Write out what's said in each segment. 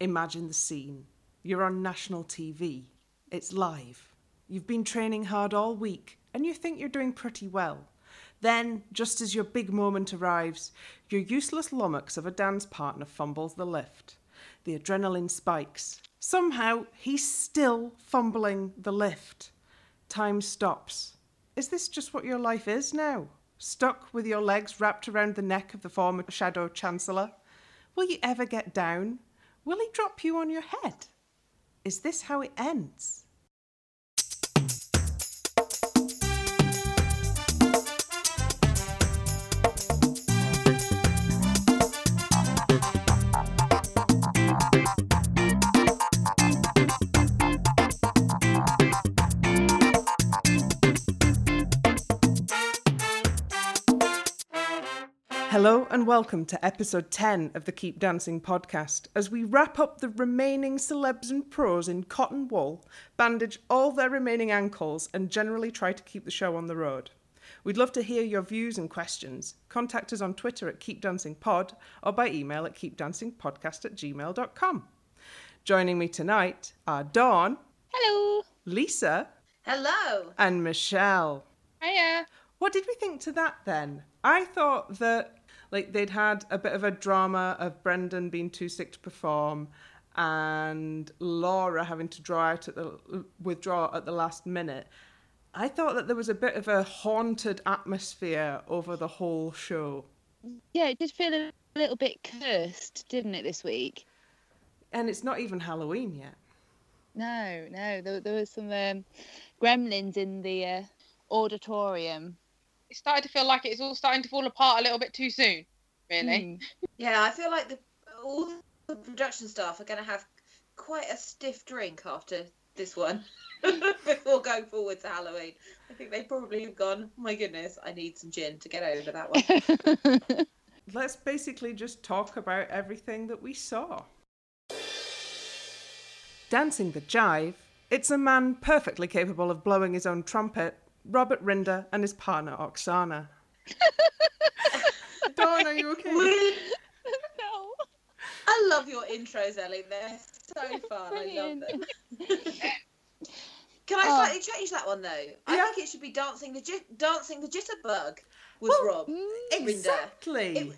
Imagine the scene. You're on national TV. It's live. You've been training hard all week and you think you're doing pretty well. Then, just as your big moment arrives, your useless lummox of a dance partner fumbles the lift. The adrenaline spikes. Somehow, he's still fumbling the lift. Time stops. Is this just what your life is now? Stuck with your legs wrapped around the neck of the former Shadow Chancellor? Will you ever get down? Will he drop you on your head? Is this how it ends? Hello and welcome to episode 10 of the Keep Dancing podcast as we wrap up the remaining celebs and pros in cotton wool, bandage all their remaining ankles, and generally try to keep the show on the road. We'd love to hear your views and questions. Contact us on Twitter at Keep Dancing Pod or by email at keepdancingpodcast at gmail.com. Joining me tonight are Dawn. Hello. Lisa. Hello. And Michelle. Hiya. What did we think to that then? I thought that like they'd had a bit of a drama of Brendan being too sick to perform and Laura having to draw out at the withdraw at the last minute. I thought that there was a bit of a haunted atmosphere over the whole show. Yeah, it did feel a little bit cursed, didn't it, this week? And it's not even Halloween yet. No, no, there, there was some um, gremlins in the uh, auditorium it started to feel like it's all starting to fall apart a little bit too soon. Really. Mm. Yeah, I feel like the all the production staff are going to have quite a stiff drink after this one before going forward to Halloween. I think they probably have gone. My goodness, I need some gin to get over that one. Let's basically just talk about everything that we saw. Dancing the Jive, it's a man perfectly capable of blowing his own trumpet Robert Rinder and his partner Oksana. Dawn, are you okay? no. I love your intros, Ellie. They're so fun. Brilliant. I love them. Can I oh. slightly change that one though? I yeah. think it should be dancing the dancing the jitterbug was well, Rob. Mm, exactly. It,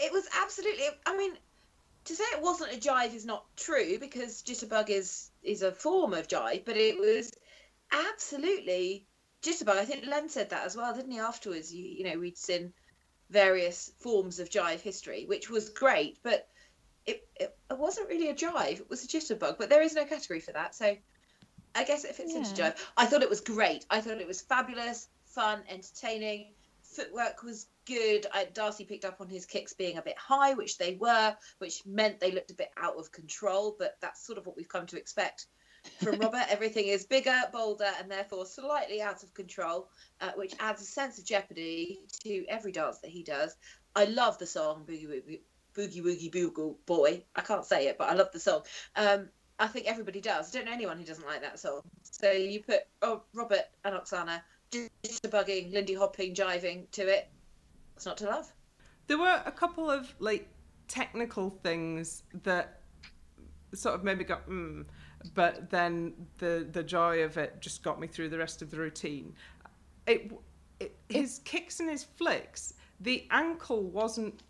it was absolutely. I mean, to say it wasn't a jive is not true because jitterbug is is a form of jive, but it was absolutely Jitterbug, I think Len said that as well, didn't he? Afterwards, you, you know, we'd seen various forms of jive history, which was great, but it, it, it wasn't really a jive. It was a jitterbug, but there is no category for that. So I guess it fits yeah. into jive. I thought it was great. I thought it was fabulous, fun, entertaining. Footwork was good. I, Darcey picked up on his kicks being a bit high, which they were, which meant they looked a bit out of control, but that's sort of what we've come to expect from Robert. Everything is bigger, bolder, and therefore slightly out of control, uh, which adds a sense of jeopardy to every dance that he does. I love the song Boogie Woogie, Boogie Woogie Boogle Boy. I can't say it, but I love the song. Um, I think everybody does. I don't know anyone who doesn't like that song. So you put oh, Robert and Oksana just bugging, Lindy hopping, jiving to it. It's not to love. There were a couple of like technical things that sort of maybe got mm, but then the the joy of it just got me through the rest of the routine. It, it his kicks and his flicks, the ankle wasn't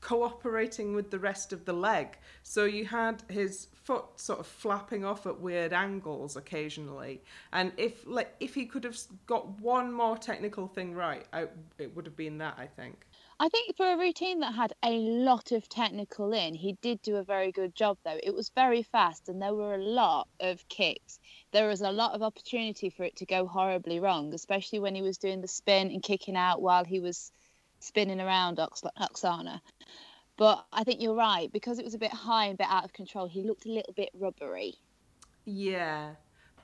cooperating with the rest of the leg, so you had his foot sort of flapping off at weird angles occasionally. And if like if he could have got one more technical thing right, I, it would have been that. I think. I think for a routine that had a lot of technical in, he did do a very good job though. It was very fast and there were a lot of kicks. There was a lot of opportunity for it to go horribly wrong, especially when he was doing the spin and kicking out while he was spinning around Ox- Oksana. But I think you're right, because it was a bit high and a bit out of control, he looked a little bit rubbery. Yeah.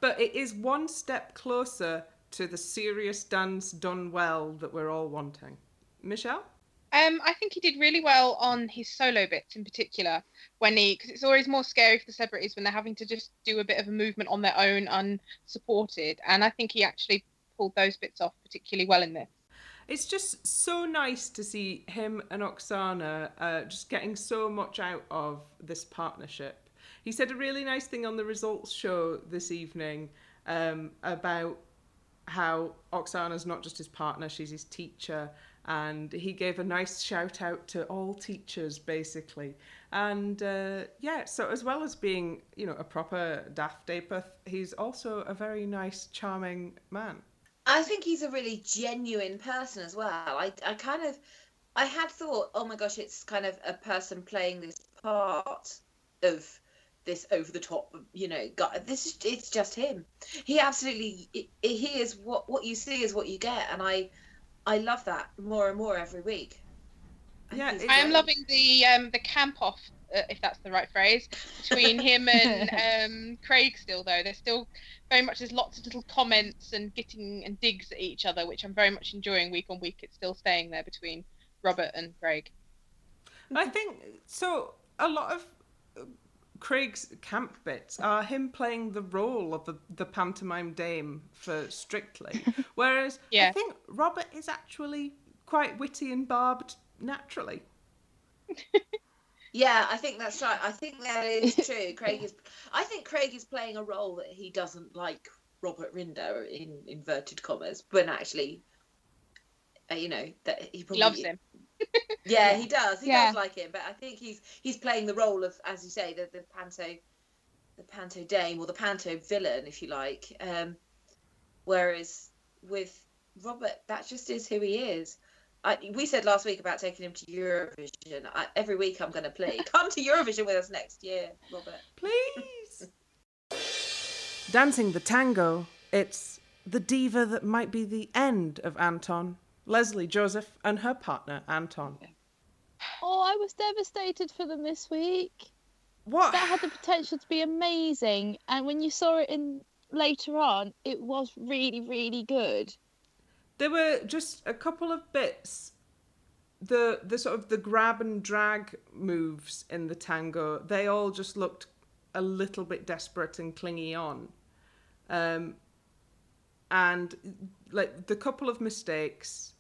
But it is one step closer to the serious dance done well that we're all wanting. Michelle? Um, I think he did really well on his solo bits in particular when he because it's always more scary for the celebrities when they're having to just do a bit of a movement on their own unsupported, and I think he actually pulled those bits off particularly well in this. It's just so nice to see him and Oksana uh, just getting so much out of this partnership. He said a really nice thing on the results show this evening um, about how Oksana's not just his partner, she's his teacher. And he gave a nice shout out to all teachers, basically. And uh, yeah, so as well as being, you know, a proper Daft Apeth, he's also a very nice, charming man. I think he's a really genuine person as well. I, I kind of, I had thought, oh my gosh, it's kind of a person playing this part of this over the top, you know, guy. This is it's just him. He absolutely, he is what what you see is what you get, and I, I love that more and more every week. I yeah, I am loving the um the camp off uh, if that's the right phrase, between him and um, Craig still though. There's still very much there's lots of little comments and getting and digs at each other, which I'm very much enjoying week on week. It's still staying there between Robert and Craig. I think so. A lot of Craig's camp bits are him playing the role of the, the pantomime dame for Strictly, whereas yeah. I think Robert is actually quite witty and barbed naturally. Yeah, I think that's right. I think that is true. Craig is. I think Craig is playing a role that he doesn't like Robert Rinder in inverted commas, but actually, uh, you know that he probably loves him. Yeah, he does. He yeah. does like him, but I think he's he's playing the role of, as you say, the the panto, the panto dame or the panto villain, if you like. Um, whereas with Robert, that just is who he is. I, we said last week about taking him to Eurovision. I, every week I'm going to play. Come to Eurovision with us next year, Robert. Please. Dancing the tango, it's the diva that might be the end of Anton, Lesley Joseph, and her partner, Anton. Oh, I was devastated for them this week. What? That had the potential to be amazing. And when you saw it in later on, it was really, really good there were just a couple of bits the the sort of the grab and drag moves in the tango they all just looked a little bit desperate and clingy on um, and like the couple of mistakes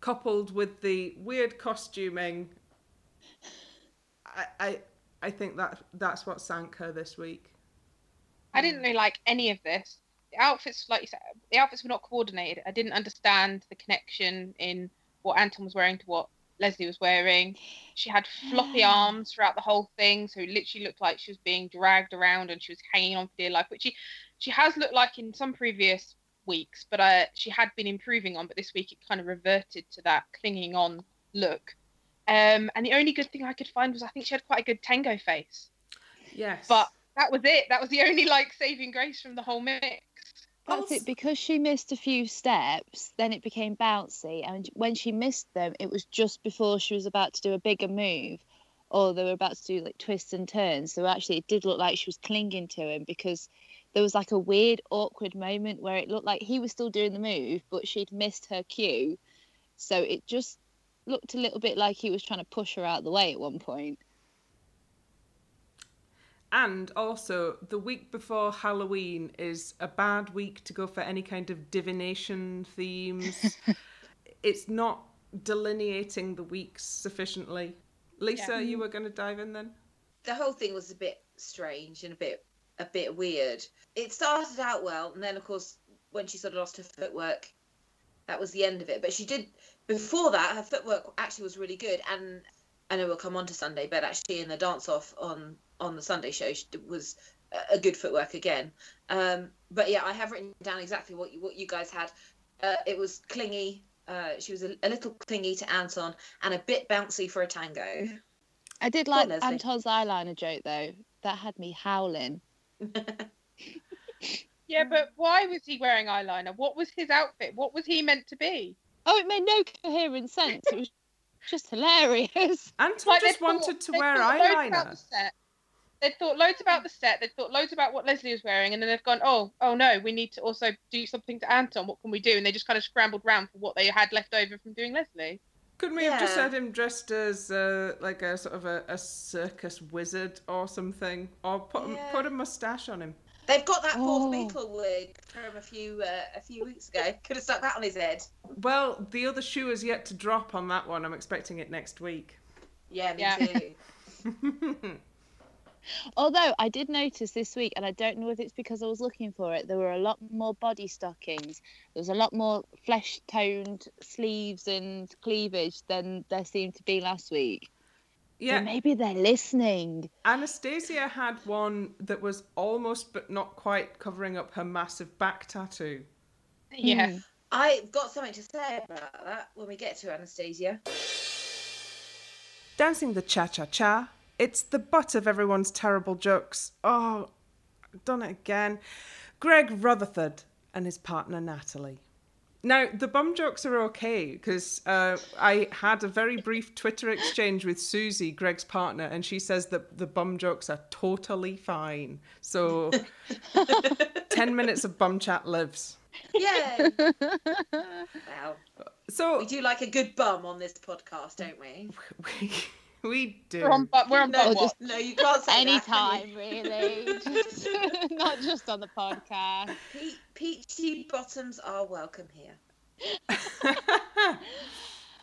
coupled with the weird costuming I, I I think that that's what sank her this week. I didn't really like any of this the outfits, like you said, the outfits were not coordinated. I didn't understand the connection in what Anton was wearing to what Lesley was wearing. She had floppy arms throughout the whole thing, so it literally looked like she was being dragged around and she was hanging on for dear life, which she she has looked like in some previous weeks, but uh, she had been improving on. But this week it kind of reverted to that clinging on look. Um, and the only good thing I could find was I think she had quite a good tango face. Yes. But that was it. That was the only like saving grace from the whole mix. That's it. Because she missed a few steps, then it became bouncy. And when she missed them, it was just before she was about to do a bigger move, or they were about to do like twists and turns. So actually, it did look like she was clinging to him because there was like a weird, awkward moment where it looked like he was still doing the move, but she'd missed her cue. So it just looked a little bit like he was trying to push her out of the way at one point. And also, the week before Halloween is a bad week to go for any kind of divination themes. it's not delineating the weeks sufficiently. Lisa, yeah. you were going to dive in then? The whole thing was a bit strange and a bit a bit weird. It started out well, and then of course when she sort of lost her footwork, that was the end of it. But she did before that, her footwork actually was really good, and I know we'll come on to Sunday, but actually in the dance off on on the Sunday show was a good footwork again. Um, but yeah, I have written down exactly what you, what you guys had. Uh, it was clingy. Uh, she was a, a, little clingy to Anton and a bit bouncy for a tango. I did like on, Anton's eyeliner joke though. That had me howling. yeah, but why was he wearing eyeliner? What was his outfit? What was he meant to be? Oh, it made no coherent sense. It was just hilarious. Anton like just wanted to wear eyeliner they'd thought loads about the set, they'd thought loads about what Lesley was wearing, and then they've gone, oh, oh no, we need to also do something to Anton. What can we do? And they just kind of scrambled round for what they had left over from doing Lesley. Couldn't we yeah. have just had him dressed as uh, like a sort of a, a, circus wizard or something, or put yeah. put a mustache on him? They've got that fourth Oh. Beatle wig from a few uh, a few weeks ago. Could have stuck that on his head. Well, the other shoe is yet to drop on that one. I'm expecting it next week. Yeah, me Yeah. too. Although I did notice this week, and I don't know if it's because I was looking for it, there were a lot more body stockings. There was a lot more flesh toned sleeves and cleavage than there seemed to be last week. So yeah, maybe they're listening. Anastacia had one that was almost but not quite covering up her massive back tattoo. Yeah. Hmm. I've got something to say about that when we get to Anastacia. Dancing the cha cha cha. It's the butt of everyone's terrible jokes. Oh, I've done it again. Greg Rutherford and his partner Natalie. Now, the bum jokes are okay because uh, I had a very brief Twitter exchange with Susie, Greg's partner, and she says that the bum jokes are totally fine. So, 10 minutes of bum chat lives. Yeah. wow. So, We do like a good bum on this podcast, don't we? we, we do. We're on, bu- we're on no, bum just- no, you can't say Anytime, that. really. Just, not just on the podcast. Pe- peachy bottoms are welcome here.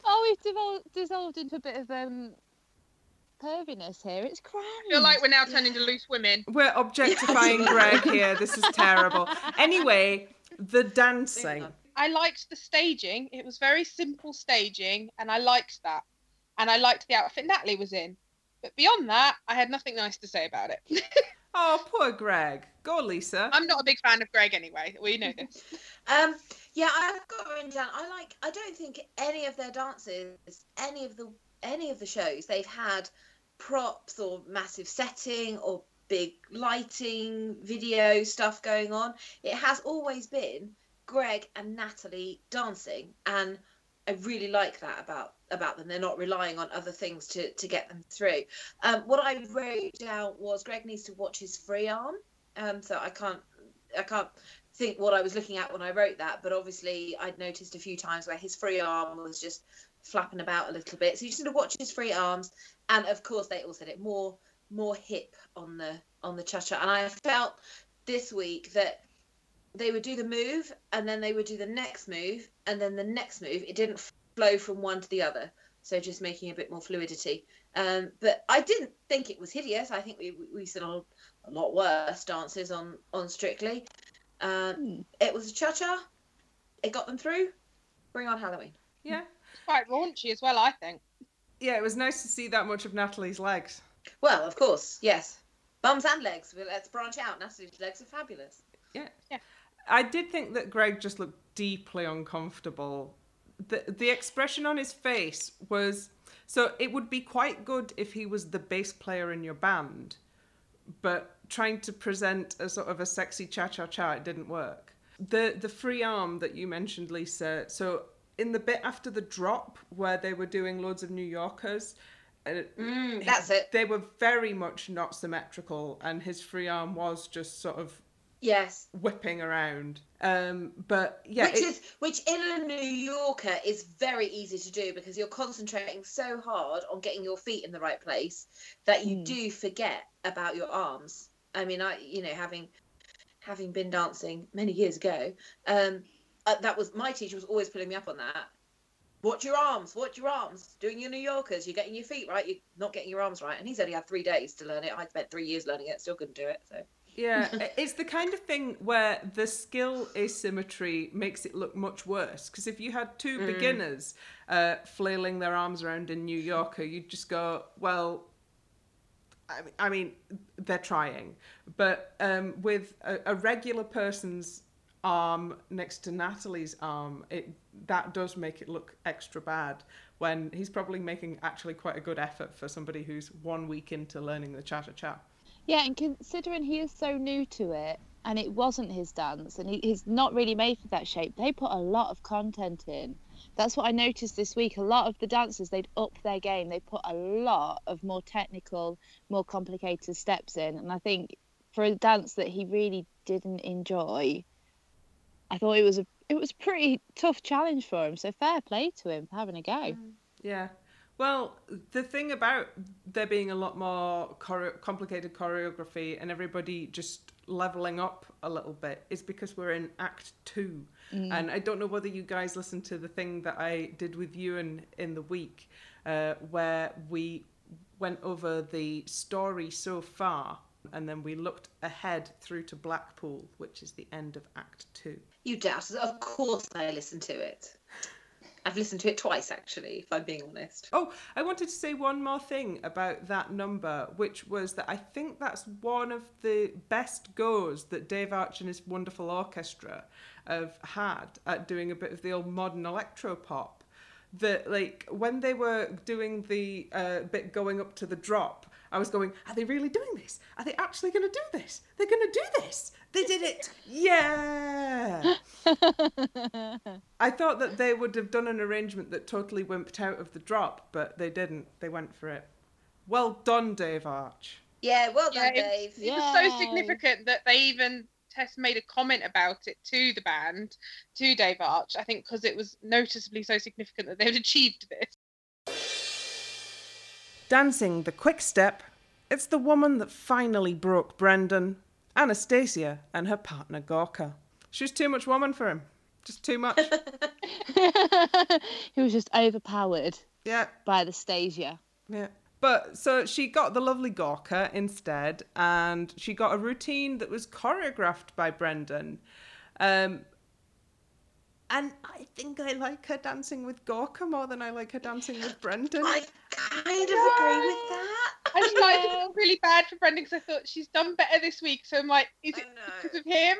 Oh, we've devolved, dissolved into a bit of um, perviness here. It's grand. I feel like we're now turning to loose women. We're objectifying Greg here. This is terrible. Anyway, the dancing. I liked the staging. It was very simple staging, and I liked that. And I liked the outfit Natalie was in. But beyond that, I had nothing nice to say about it. Oh, poor Greg. Go, Lisa. I'm not a big fan of Greg anyway. We know this. Um, yeah, I've got written down. I like. I don't think any of their dances, any of the any of the shows, they've had props or massive setting or big lighting, video stuff going on. It has always been Greg and Natalie dancing, and I really like that about about them. They're not relying on other things to to get them through. Um, what I wrote down was Greg needs to watch his free arm. Um, so I can't I can't think what I was looking at when I wrote that, but obviously I'd noticed a few times where his free arm was just flapping about a little bit. So you just need to watch his free arms, and of course they all said it more more hip on the on the cha cha. And I felt this week that they would do the move, and then they would do the next move, and then the next move. It didn't flow from one to the other, so just making a bit more fluidity. Um, but I didn't think it was hideous. I think we we, we saw a, a lot worse dances on on Strictly. Um, Hmm. it was a cha cha. It got them through. Bring on Halloween. Yeah. Quite raunchy as well, I think. Yeah, it was nice to see that much of Natalie's legs. Well, of course, yes. Bums and legs. Well, let's branch out. Natalie's legs are fabulous. Yeah. Yeah. I did think that Greg just looked deeply uncomfortable. The the expression on his face was so it would be quite good if he was the bass player in your band, but trying to present a sort of a sexy cha cha cha it didn't work. The the free arm that you mentioned, Lisa. So in the bit after the drop where they were doing loads of New Yorkers, uh, Mm, that's it. they were very much not symmetrical, and his free arm was just sort of Yes. whipping around. Um, but yeah, which it- is which in a New Yorker is very easy to do because you're concentrating so hard on getting your feet in the right place that you Mm. do forget about your arms. I mean, I you know having having been dancing many years ago, um, uh, that was my teacher was always pulling me up on that. Watch your arms, watch your arms. Doing your New Yorkers, you're getting your feet right, you're not getting your arms right. And he's only had three days to learn it. I spent three years learning it, still couldn't do it. So yeah, it's the kind of thing where the skill asymmetry makes it look much worse. Because if you had two Mm. beginners uh, flailing their arms around in New Yorker, you'd just go, well. I mean, I mean, they're trying, but um, with a, a regular person's arm next to Natalie's arm, it that does make it look extra bad. When he's probably making actually quite a good effort for somebody who's one week into learning the cha cha cha. Yeah, and considering he is so new to it and it wasn't his dance and he, he's not really made for that shape, they put a lot of content in. That's what I noticed this week. A lot of the dancers, they'd up their game. They put a lot of more technical, more complicated steps in. And I think for a dance that he really didn't enjoy, I thought it was a it was a pretty tough challenge for him. So fair play to him for having a go. Mm. Yeah. Well, the thing about there being a lot more choreo- complicated choreography and everybody just leveling up a little bit is because we're in Act Two, and I don't know whether you guys listened to the thing that I did with you in in the week, uh, where we went over the story so far, and then we looked ahead through to Blackpool, which is the end of Act Two. You doubt it. Of course I listened to it. I've listened to it twice, actually, if I'm being honest. Oh, I wanted to say one more thing about that number, which was that I think that's one of the best goes that Dave Arch and his wonderful orchestra have had at doing a bit of the old modern electro pop. That, like, when they were doing the uh, bit going up to the drop, I was going, Are they really doing this? Are they actually going to do this? They're going to do this. They did it. Yeah. I thought that they would have done an arrangement that totally wimped out of the drop, but they didn't. They went for it. Well done, Dave Arch. Yeah, well done, Yeah, Dave. It was so significant that they even Tess made a comment about it to the band, to Dave Arch. I think because it was noticeably so significant that they'd achieved this. Dancing the quick step, it's the woman that finally broke Brendan, Anastacia, and her partner Gorka. She was too much woman for him. Just too much. he was just overpowered yeah, by the stasia. yeah. But so she got the lovely Gorka instead, and she got a routine that was choreographed by Brendan. Um, and I think I like her dancing with Gorka more than I like her dancing with Brendan. I kind of agree with that. I started to feel really bad for Brendan because I thought she's done better this week. So I'm like, is it because of him?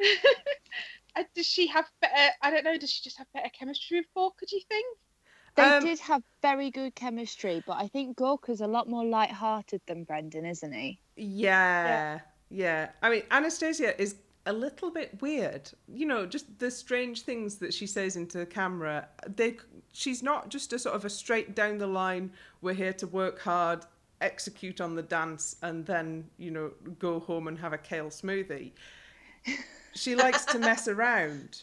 Does she have better? I don't know. Does she just have better chemistry with Gorka? Do you think? They Um, did have very good chemistry, but I think Gorka's a lot more light-hearted than Brendan, isn't he? Yeah, yeah. I mean, Anastacia is a little bit weird. You know, just the strange things that she says into the camera. They, she's not just a sort of a straight down the line. We're here to work hard, execute on the dance, and then you know go home and have a kale smoothie. She likes to mess around.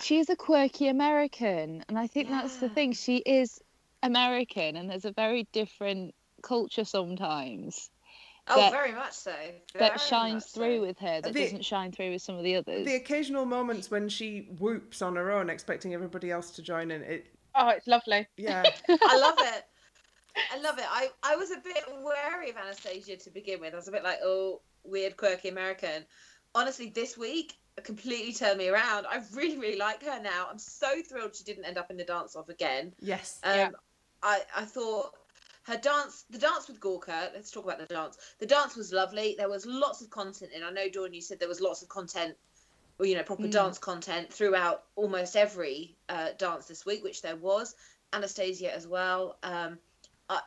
She's a quirky American, and I think that's the thing. She is American, and there's a very different culture sometimes Oh, That- very much so. that shines much so. through with her that The- doesn't shine through with some of the others. The occasional moments when she whoops on her own, expecting everybody else to join in. It, Oh, it's lovely. yeah. I love it. I love it. I, I was a bit wary of Anastacia to begin with. I was a bit like, oh, weird, quirky American. Honestly, this week completely turned me around. I really, really like her now. I'm so thrilled she didn't end up in the dance off again. yes. Um, Yeah. I, I thought her dance, the dance with Gorka, let's talk about the dance. The dance was lovely. There was lots of content in. I know, Dawn, you said there was lots of content, or, you know, proper Mm. dance content throughout almost every uh, dance this week, which there was. Anastacia as well. Um, I,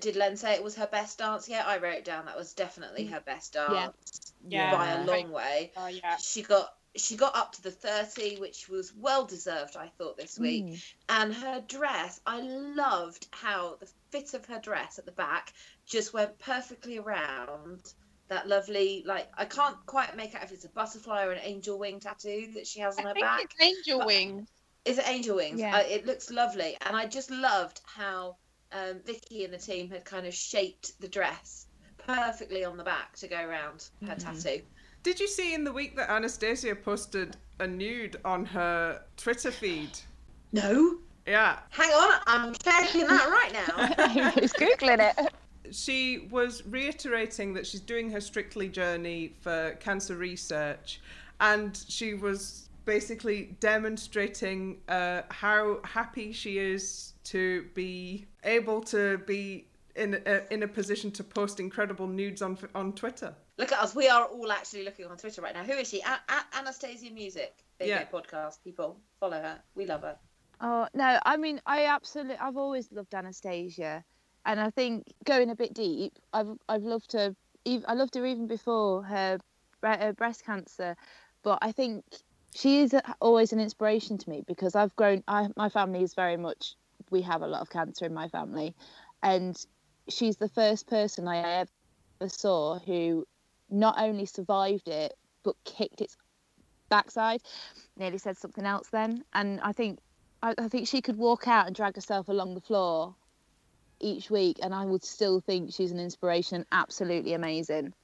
did Len say it was her best dance? Yeah, I wrote down. That was definitely her best dance Yeah. by a long way. Oh yeah. She got she got up to the 30 which was well deserved i thought this week Mm. and her dress i loved how the fit of her dress at the back just went perfectly around that lovely like i can't quite make out if it's a butterfly or an angel wing tattoo that she has on I her think back it's angel but- wings. is it angel wings Yeah. uh, it looks lovely and i just loved how um, vicky and the team had kind of shaped the dress perfectly on the back to go around her Mhm. tattoo Did you see in the week that Anastacia posted a nude on her Twitter feed? no Yeah. hang on i'm checking that right now I was googling it. She was reiterating that she's doing her Strictly journey for cancer research, and she was basically demonstrating uh, how happy she is to be able to be in a, in a position to post incredible nudes on on Twitter. Look at us. We are all actually looking on Twitter right now. Who is she? At, at Anastacia Music. Big Yeah. yeah. podcast. People follow her. We love her. Oh no, I mean, I absolutely, I've always loved Anastacia, and I think going a bit deep, I've I've loved her. I loved her even before her, her breast cancer, but I think she is always an inspiration to me because I've grown. I, my family is very much. We have a lot of cancer in my family, and she's the first person I ever saw who not only survived it but kicked its backside. Nearly said something else then, and I think I, I think she could walk out and drag herself along the floor each week, and I would still think she's an inspiration. Absolutely amazing.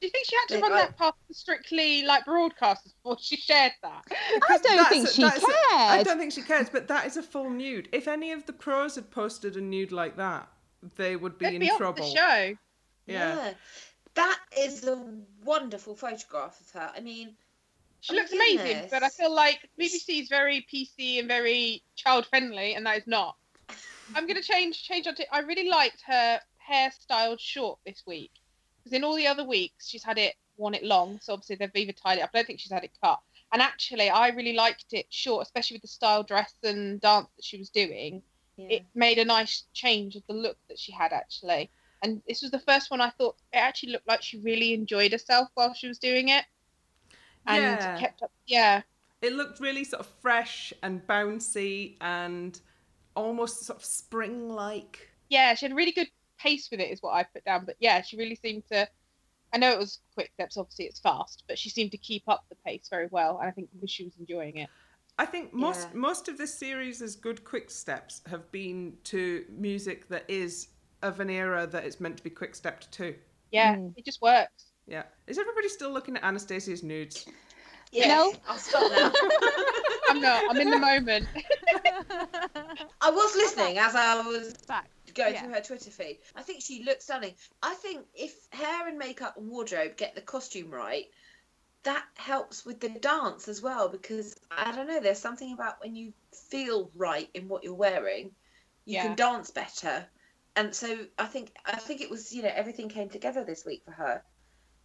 Do you think she had to run I- that past the strictly like broadcasters before she shared that? I don't think she a- I don't think she cares, but that is a full nude. If any of the pros had posted a nude like that, they would be They'd in be off trouble. the show. Yeah. That is a wonderful photograph of her. I mean, She Oh, looks amazing, goodness. but I feel like BBC is very PC and very child friendly, and that is not. I'm gonna change change on to. I really liked her hair styled short this week because in all the other weeks she's had it worn it long, so obviously they've either tied it up. I don't think she's had it cut. And actually, I really liked it short, especially with the style dress and dance that she was doing. yeah. It made a nice change of the look that she had actually. And this was the first one I thought it actually looked like she really enjoyed herself while she was doing it. And Yeah. kept up, yeah. It looked really sort of fresh and bouncy and almost sort of spring like. yeah, she had a really good pace with it, is what I put down. But yeah, she really seemed to. I know it was quick steps, obviously it's fast, but she seemed to keep up the pace very well, and I think because she was enjoying it. I think most Yeah. most of this series' good quick steps have been to music that is of an era that it's meant to be quick stepped to. Yeah, Mm. it just works. Yeah. Is everybody still looking at Anastacia's nudes? Yes, No. I'll stop now. I'm not. I'm in the moment. I was listening as I was Back. Going Yeah. through her Twitter feed. I think she looks stunning. I think if hair and makeup and wardrobe get the costume right, that helps with the dance as well because I don't know, there's something about when you feel right in what you're wearing, you Yeah. can dance better. And so I think I think it was, you know, everything came together this week for her.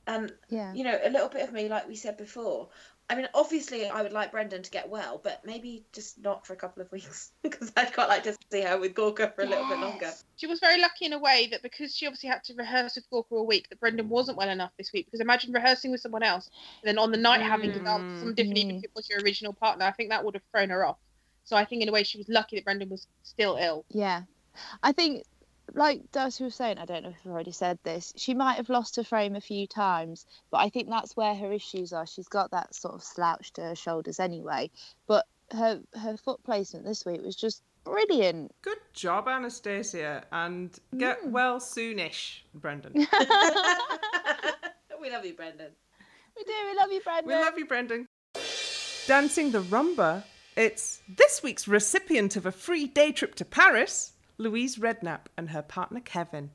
And Yeah. you know, a little bit of me, like we said before. I mean, obviously, I would like Brendan to get well, but maybe just not for a couple of weeks because I'd quite like to see her with Gorka for a little bit longer. She was very lucky in a way that because she obviously had to rehearse with Gorka all week, that Brendan mm. wasn't well enough this week. Because imagine rehearsing with someone else, and then on the night having to dance with someone mm. different, even if it was your original partner. I think that would have thrown her off. So I think in a way she was lucky that Brendan was still ill. Yeah. I think, like Darcey was saying, I don't know if I've already said this, she might have lost her frame a few times, but I think that's where her issues are. She's got that sort of slouch to her shoulders anyway. But her her foot placement this week was just brilliant. Good job, Anastacia, and get Mm. well soonish, Brendan. we love you, Brendan. We do, we love you, Brendan. we love you, Brendan. Dancing the rumba. It's this week's recipient of a free day trip to Paris, Louise Redknapp and her partner Kevin.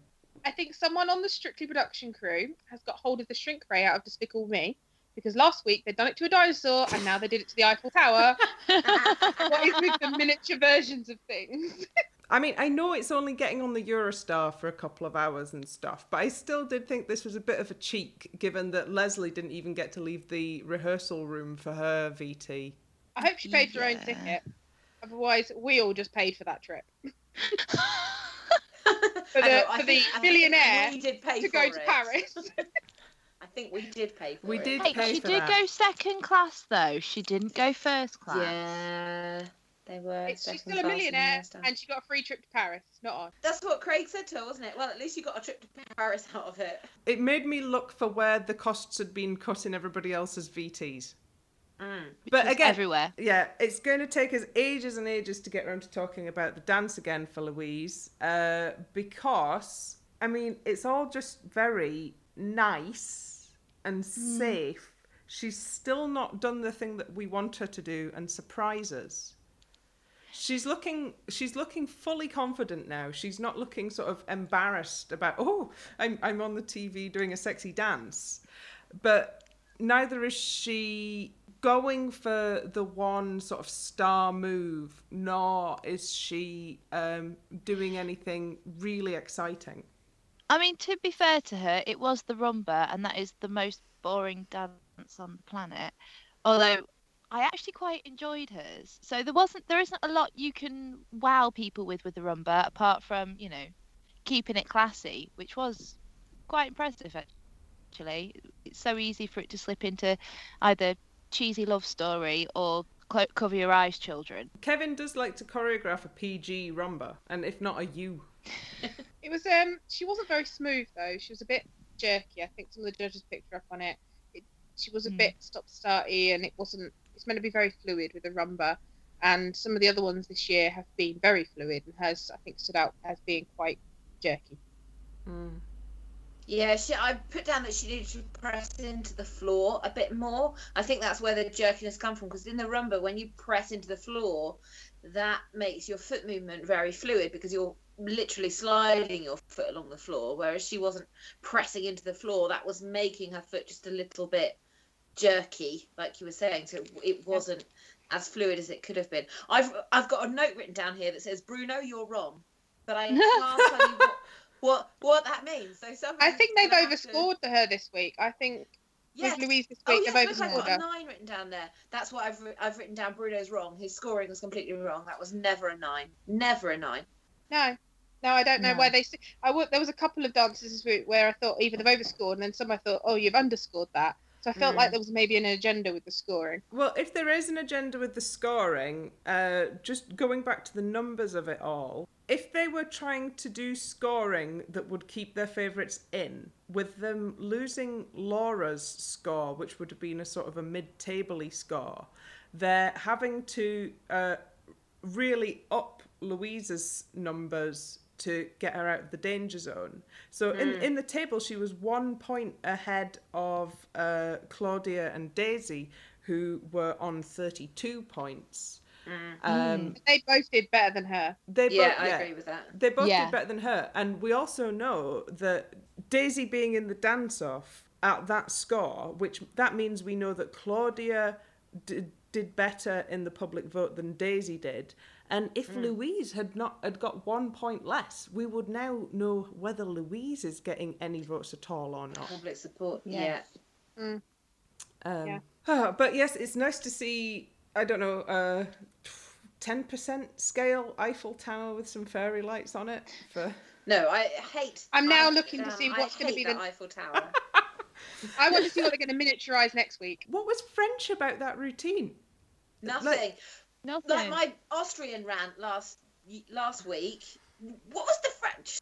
I think someone on the Strictly production crew has got hold of the shrink ray out of Despicable Me. Because last week they'd done it to a dinosaur and now they did it to the Eiffel Tower. what is with the miniature versions of things? I mean, I know it's only getting on the Eurostar for a couple of hours and stuff, but I still did think this was a bit of a cheek, given that Lesley didn't even get to leave the rehearsal room for her VT. I hope she paid for her own ticket. Otherwise, we all just paid for that trip. For the- for the billionaire we did pay to go it. to Paris. I think we did pay for We it. did Hey, pay she did that. go second class though. She didn't go first class. Yeah, they were. It's- she's second still a millionaire and she got a free trip to Paris. Not on. That's what Craig said to her, wasn't it? Well, at least you got a trip to Paris out of it. It made me look for where the costs had been cut in everybody else's VTs. Mm. But again, everywhere. yeah, it's going to take us ages and ages to get around to talking about the dance again for Louise, uh, because I mean it's all just very nice and safe. She's still not done the thing that we want her to do and surprise us. She's looking she's looking fully confident now. She's not looking sort of embarrassed about, oh, I'm I'm on the TV doing a sexy dance. But neither is she going for the one sort of star move, nor is she um, doing anything really exciting. I mean, to be fair to her, it was the rumba, and that is the most boring dance on the planet. Although I actually quite enjoyed hers. So there wasn't, there isn't a lot you can wow people with with the rumba, apart from you know, keeping it classy, which was quite impressive actually. It's so easy for it to slip into either cheesy love story or clo- cover your eyes, children. Kevin does like to choreograph a PG rumba, and if not a U. It was um she wasn't very smooth though. She was a bit jerky. I think some of the judges picked her up on it. it she was a Mm. bit stop starty and it wasn't it's meant to be very fluid with a rumba. And some of the other ones this year have been very fluid and hers I think stood out as being quite jerky. Mm. Yeah, she. I put down that she needed to press into the floor a bit more. I think that's where the jerkiness come from because in the rumba, when you press into the floor, that makes your foot movement very fluid because you're literally sliding your foot along the floor. Whereas she wasn't pressing into the floor, that was making her foot just a little bit jerky, like you were saying. So it wasn't as fluid as it could have been. I've I've got a note written down here that says, "Bruno, you're wrong," but I can't tell you what, what what that means. So I think they've gonna have to- overscored to her this week. I think Yes. with Louise this Oh week yes, they've look, I've overscored got a her. nine written down there. That's what I've I've written down. Bruno's wrong. His scoring was completely wrong. That was never a nine. Never a nine. No, no, I don't know No. where they. s- I w- there was a couple of dances this week where I thought either they've overscored, and then some I thought, oh, you've underscored that. So I felt Mm. like there was maybe an agenda with the scoring. Well, if there is an agenda with the scoring, uh, just going back to the numbers of it all, if they were trying to do scoring that would keep their favourites in, with them losing Laura's score, which would have been a sort of a mid-tabley score, they're having to uh, really up Louisa's numbers to get her out of the danger zone. So in in the table, she was one point ahead of uh, Claudia and Daisy, who were on thirty two points. Um, They both did better than her. they Yeah, both, I yeah, agree with that. they both Yeah. did better than her, and we also know that Daisy being in the dance off at that score, which that means we know that Claudia did, did better in the public vote than Daisy did. And if Mm. Louise had not had got one point less, we would now know whether Louise is getting any votes at all or not. Public support. Yes. Yeah. Um, but yes, it's nice to see. I don't know, uh, ten percent scale Eiffel Tower with some fairy lights on it for. No, I hate. I'm now I- looking to see I what's gonna be the- Eiffel Tower. I want to see what they're going to miniaturize next week. What was French about that routine? Nothing. Nothing. Like my Austrian rant last last week. What was the French?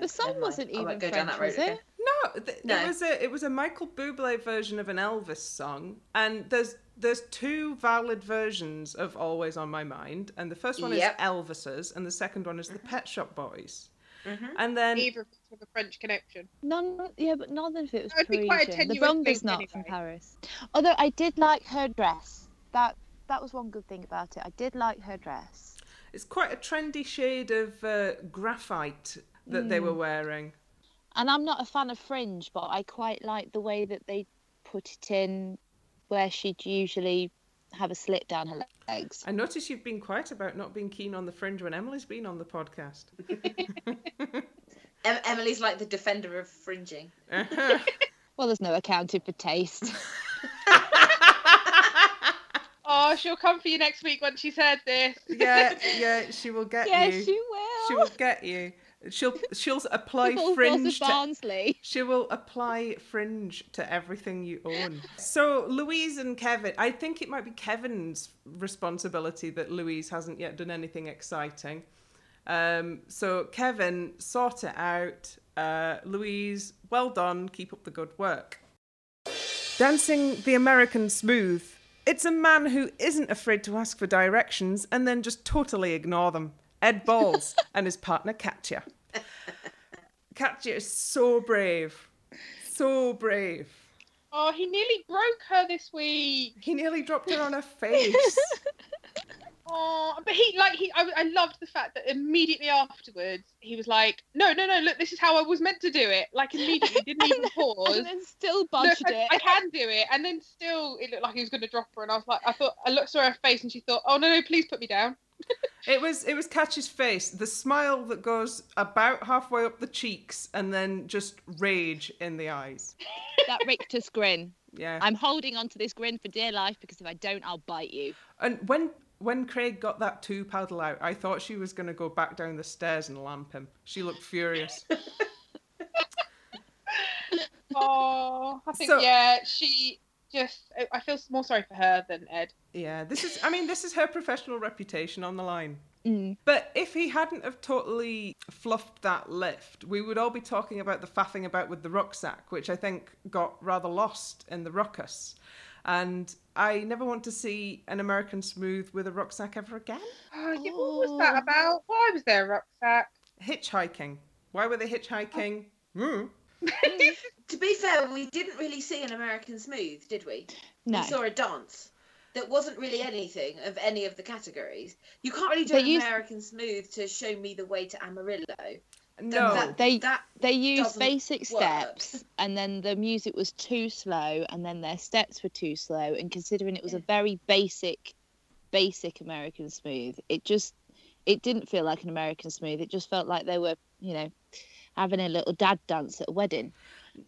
the song wasn't even French, was it? No, th- No. it was a it was a Michael Bublé version of an Elvis song, and there's there's two valid versions of Always on My Mind, and the first one Yep. is Elvis's, and the second one is the Pet Shop Boys, Mhm. and then Neither of us have a French connection. None, yeah, but none of it was That would be quite a Parisian. The tenuous rumba's thing not from. Paris. Although I did like her dress. That that was one good thing about it. I did like her dress. It's quite a trendy shade of uh, graphite that they were wearing. And I'm not a fan of fringe, but I quite like the way that they put it in where she'd usually have a slit down her legs. I notice you've been quiet about not being keen on the fringe when Emily's been on the podcast. Em- Emily's like the defender of fringing. Well, there's no accounting for taste. Oh, she'll come for you next week when she's heard this. yeah, yeah, she will get yes, you. she will. She will get you. She'll she'll apply fringe to Barnsley. She will apply fringe to everything you own. So Louise and Kevin, I think it might be Kevin's responsibility that Louise hasn't yet done anything exciting. Um, so Kevin, sort it out. Uh, Louise, well done. Keep up the good work. Dancing the American Smooth. It's a man who isn't afraid to ask for directions and then just totally ignore them. Ed Balls and his partner Katya. Katya is so brave. So brave. Oh, he nearly broke her this week. He nearly dropped her on her face. Oh, but he like he. I, I loved the fact that immediately afterwards he was like, "No, no, no! Look, this is how I was meant to do it." Like immediately, didn't even pause. and then still Look, bodged I, it. I can do it, and then still it looked like he was going to drop her, and I was like, I thought I looked saw her face, and she thought, "Oh no, no, please put me down." it was it was Katya's face, the smile that goes about halfway up the cheeks and then just rage in the eyes. that rictus grin. Yeah. I'm holding on to this grin for dear life because if I don't, I'll bite you. And when when Craig got that two paddle out, I thought she was going to go back down the stairs and lamp him. She looked furious. Oh, I think So- yeah, she just. I- I feel more sorry for her than Ed. yeah, this is I mean this is her professional reputation on the line. Mm. But if he hadn't have totally fluffed that lift, we would all be talking about the faffing about with the rucksack, which I think got rather lost in the ruckus. And I never want to see an American Smooth with a rucksack ever again. Oh, yeah, what was that Oh. about? Why was there a rucksack? Hitchhiking. Why were they hitchhiking? Hmm. To be fair, we didn't really see an American Smooth, did we? No. We saw a dance that wasn't really anything of any of the categories. You can't really do They an used- American Smooth to show me the way to Amarillo. No. that, They- that They used doesn't basic work. steps, and then the music was too slow, and then their steps were too slow. And considering it was a very basic, basic American smooth, it just it didn't feel like an American smooth. It just felt like they were, you know, having a little dad dance at a wedding.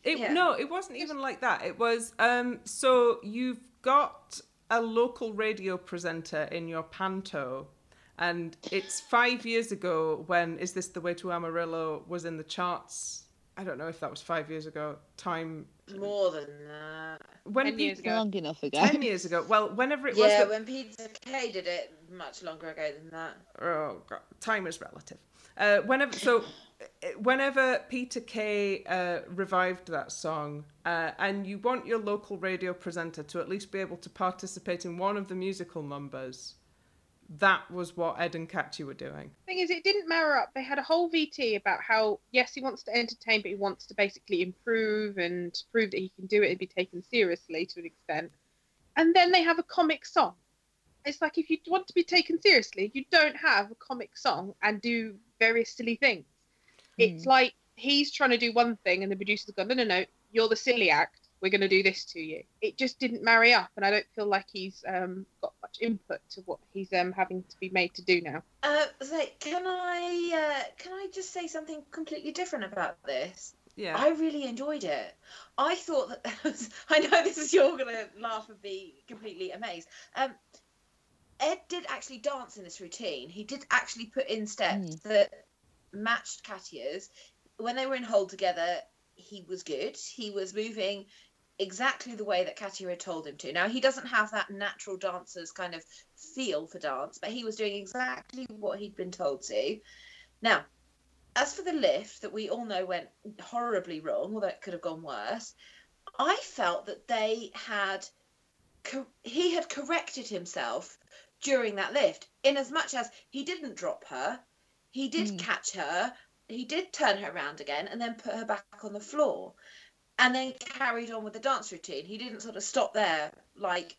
It, Yeah. No, it wasn't even like that. It was um. So you've got a local radio presenter in your panto, and it's five years ago when Is This the Way to Amarillo" was in the charts. I don't know if that was five years ago. Time more than that. when Ten years ago. Long enough ago. Ten years ago. Well, whenever it was. Yeah, that- when Peter Kay did it, much longer ago than that. oh god, time is relative. Uh, whenever so, uh, whenever Peter Kay uh, revived that song, uh, and you want your local radio presenter to at least be able to participate in one of the musical numbers, that was what Ed and Katya were doing. thing is, it didn't marry up. They had a whole VT about how yes, he wants to entertain, but he wants to basically improve and prove that he can do it and be taken seriously to an extent. And then they have a comic song. It's like if you want to be taken seriously, you don't have a comic song and do various silly things. It's hmm. like he's trying to do one thing, and the producer's gone, no, no, no, you're the silly act. We're going to do this to you. It just didn't marry up, and I don't feel like he's um, got much input to what he's um, having to be made to do now. Uh, so can I uh, can I just say something completely different about this? Yeah. I really enjoyed it. I thought that there was. I know this is you're gonna laugh and be completely amazed. Um, Ed did actually dance in this routine. He did actually put in steps that matched Katya's. When they were in hold together, he was good. He was moving exactly the way that Katya had told him to. Now he doesn't have that natural dancer's kind of feel for dance, but he was doing exactly what he'd been told to. Now, as for the lift that we all know went horribly wrong, although it could have gone worse, I felt that they had co- he had corrected himself during that lift, in as much as he didn't drop her, he did Mm. catch her, he did turn her around again, and then put her back on the floor, and then carried on with the dance routine. He didn't sort of stop there, like,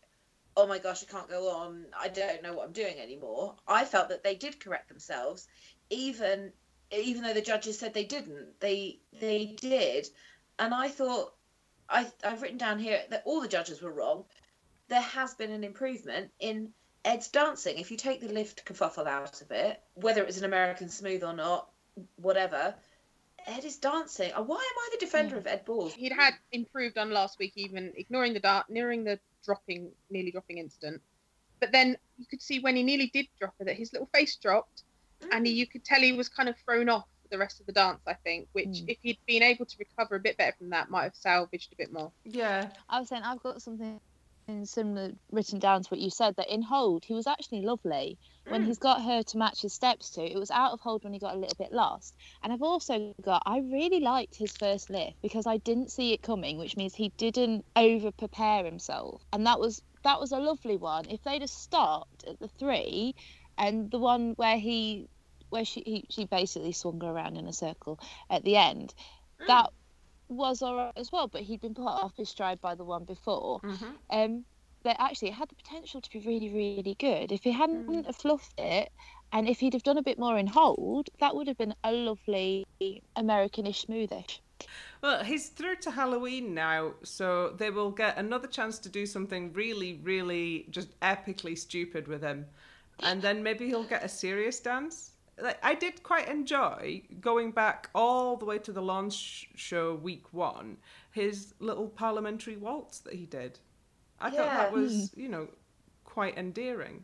oh my gosh, I can't go on. I don't know what I'm doing anymore. I felt that they did correct themselves, even even though the judges said they didn't. They they did, and I thought I I've written down here that all the judges were wrong. There has been an improvement in Ed's dancing. If you take the lift kerfuffle out of it, whether it was an American smooth or not, whatever, Ed is dancing. Uh, Why am I the defender of Ed Balls? he'd had improved on last week, even ignoring the dart, nearing the dropping, nearly dropping incident. But then you could see when he nearly did drop it that his little face dropped, and he, you could tell he was kind of thrown off for the rest of the dance. I think, which Mm. if he'd been able to recover a bit better from that, might have salvaged a bit more. Yeah. I was saying I've got something similar written down to what you said that in hold he was actually lovely when he's got her to match his steps to. It was out of hold when he got a little bit lost. And i've also got i really liked his first lift because i didn't see it coming which means he didn't over prepare himself. And that was that was a lovely one. If they'd have stopped at the three and the one where he where she he, she basically swung her around in a circle at the end that was all right as well, but he'd been put off his stride by the one before. hmm Um, but actually, it had the potential to be really, really good. If he hadn't Mm. fluffed it, and if he'd have done a bit more in hold, that would have been a lovely Americanish smoothish. Well, he's through to Halloween now, so they will get another chance to do something really, really just epically stupid with him. And then maybe he'll get a serious dance. Like, I did quite enjoy going back all the way to the launch show week one, his little parliamentary waltz that he did. I thought that was, you know, quite endearing.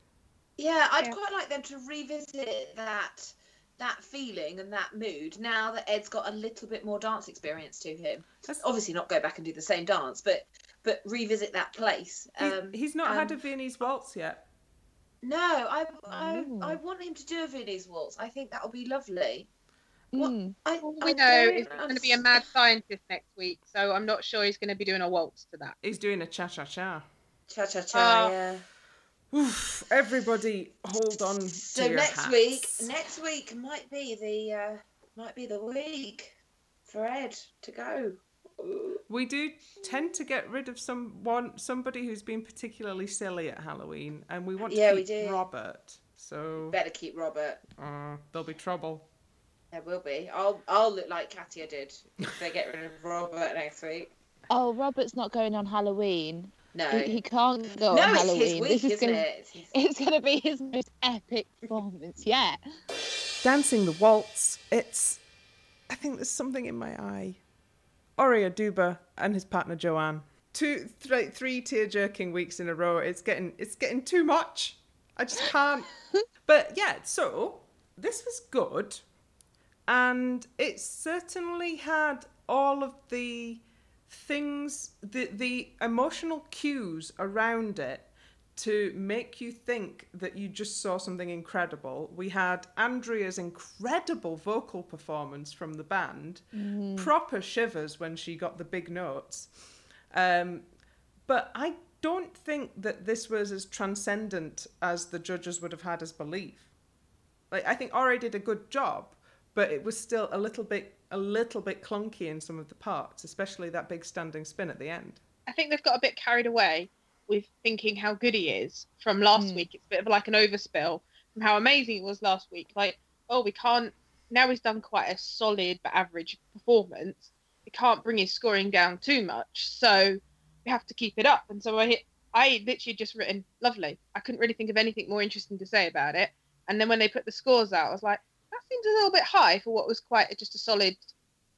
Yeah, I'd Yeah. quite like them to revisit that that feeling and that mood now that Ed's got a little bit more dance experience to him. That's- Obviously, not go back and do the same dance, but but revisit that place. He- Um, he's not had a um, Viennese waltz yet. No, I, I I want him to do a Viennese waltz. I think that'll be lovely. What- Mm. I, All I we know is he's going to be a mad scientist next week, so I'm not sure he's going to be doing a waltz to that. He's doing a cha cha cha. Cha cha cha. Ah. yeah. Oof, everybody hold on So to your next hats. week, next week might be the uh, might be the week for Ed to go. We do tend to get rid of someone, somebody who's been particularly silly at Halloween, and we want to Yeah, we keep do. Robert. So Better keep Robert. uh, there'll be trouble. There will be. I'll I'll look like Katya did if they get rid of Robert next week. Oh, Robert's not going on Halloween. No. He, he can't go no, on it's Halloween. his week, this is isn't gonna, it? It's his- It's gonna be his most epic performance yet. Dancing the waltz. It's. I think there's something in my eye. Ore Oduba and his partner Joanne. Two, th- three tear jerking weeks in a row. It's getting, it's getting too much. I just can't. but yeah, so this was good, and it certainly had all of the things, the the emotional cues around it to make you think that you just saw something incredible. We had Andrea's incredible vocal performance from the band, proper shivers when she got the big notes. Um, but I don't think that this was as transcendent as the judges would have had us believe. Like I think Ore did a good job, but it was still a little bit a little bit clunky in some of the parts, especially that big standing spin at the end. I think they've got a bit carried away with thinking how good he is from last Mm. week. It's a bit of like an overspill from how amazing it was last week. Like, oh, we can't. Now he's done quite a solid but average performance. We can't bring his scoring down too much, so we have to keep it up. And so I hit. I literally just written lovely. I couldn't really think of anything more interesting to say about it. And then when they put the scores out, I was like, that seems a little bit high for what was quite just a solid,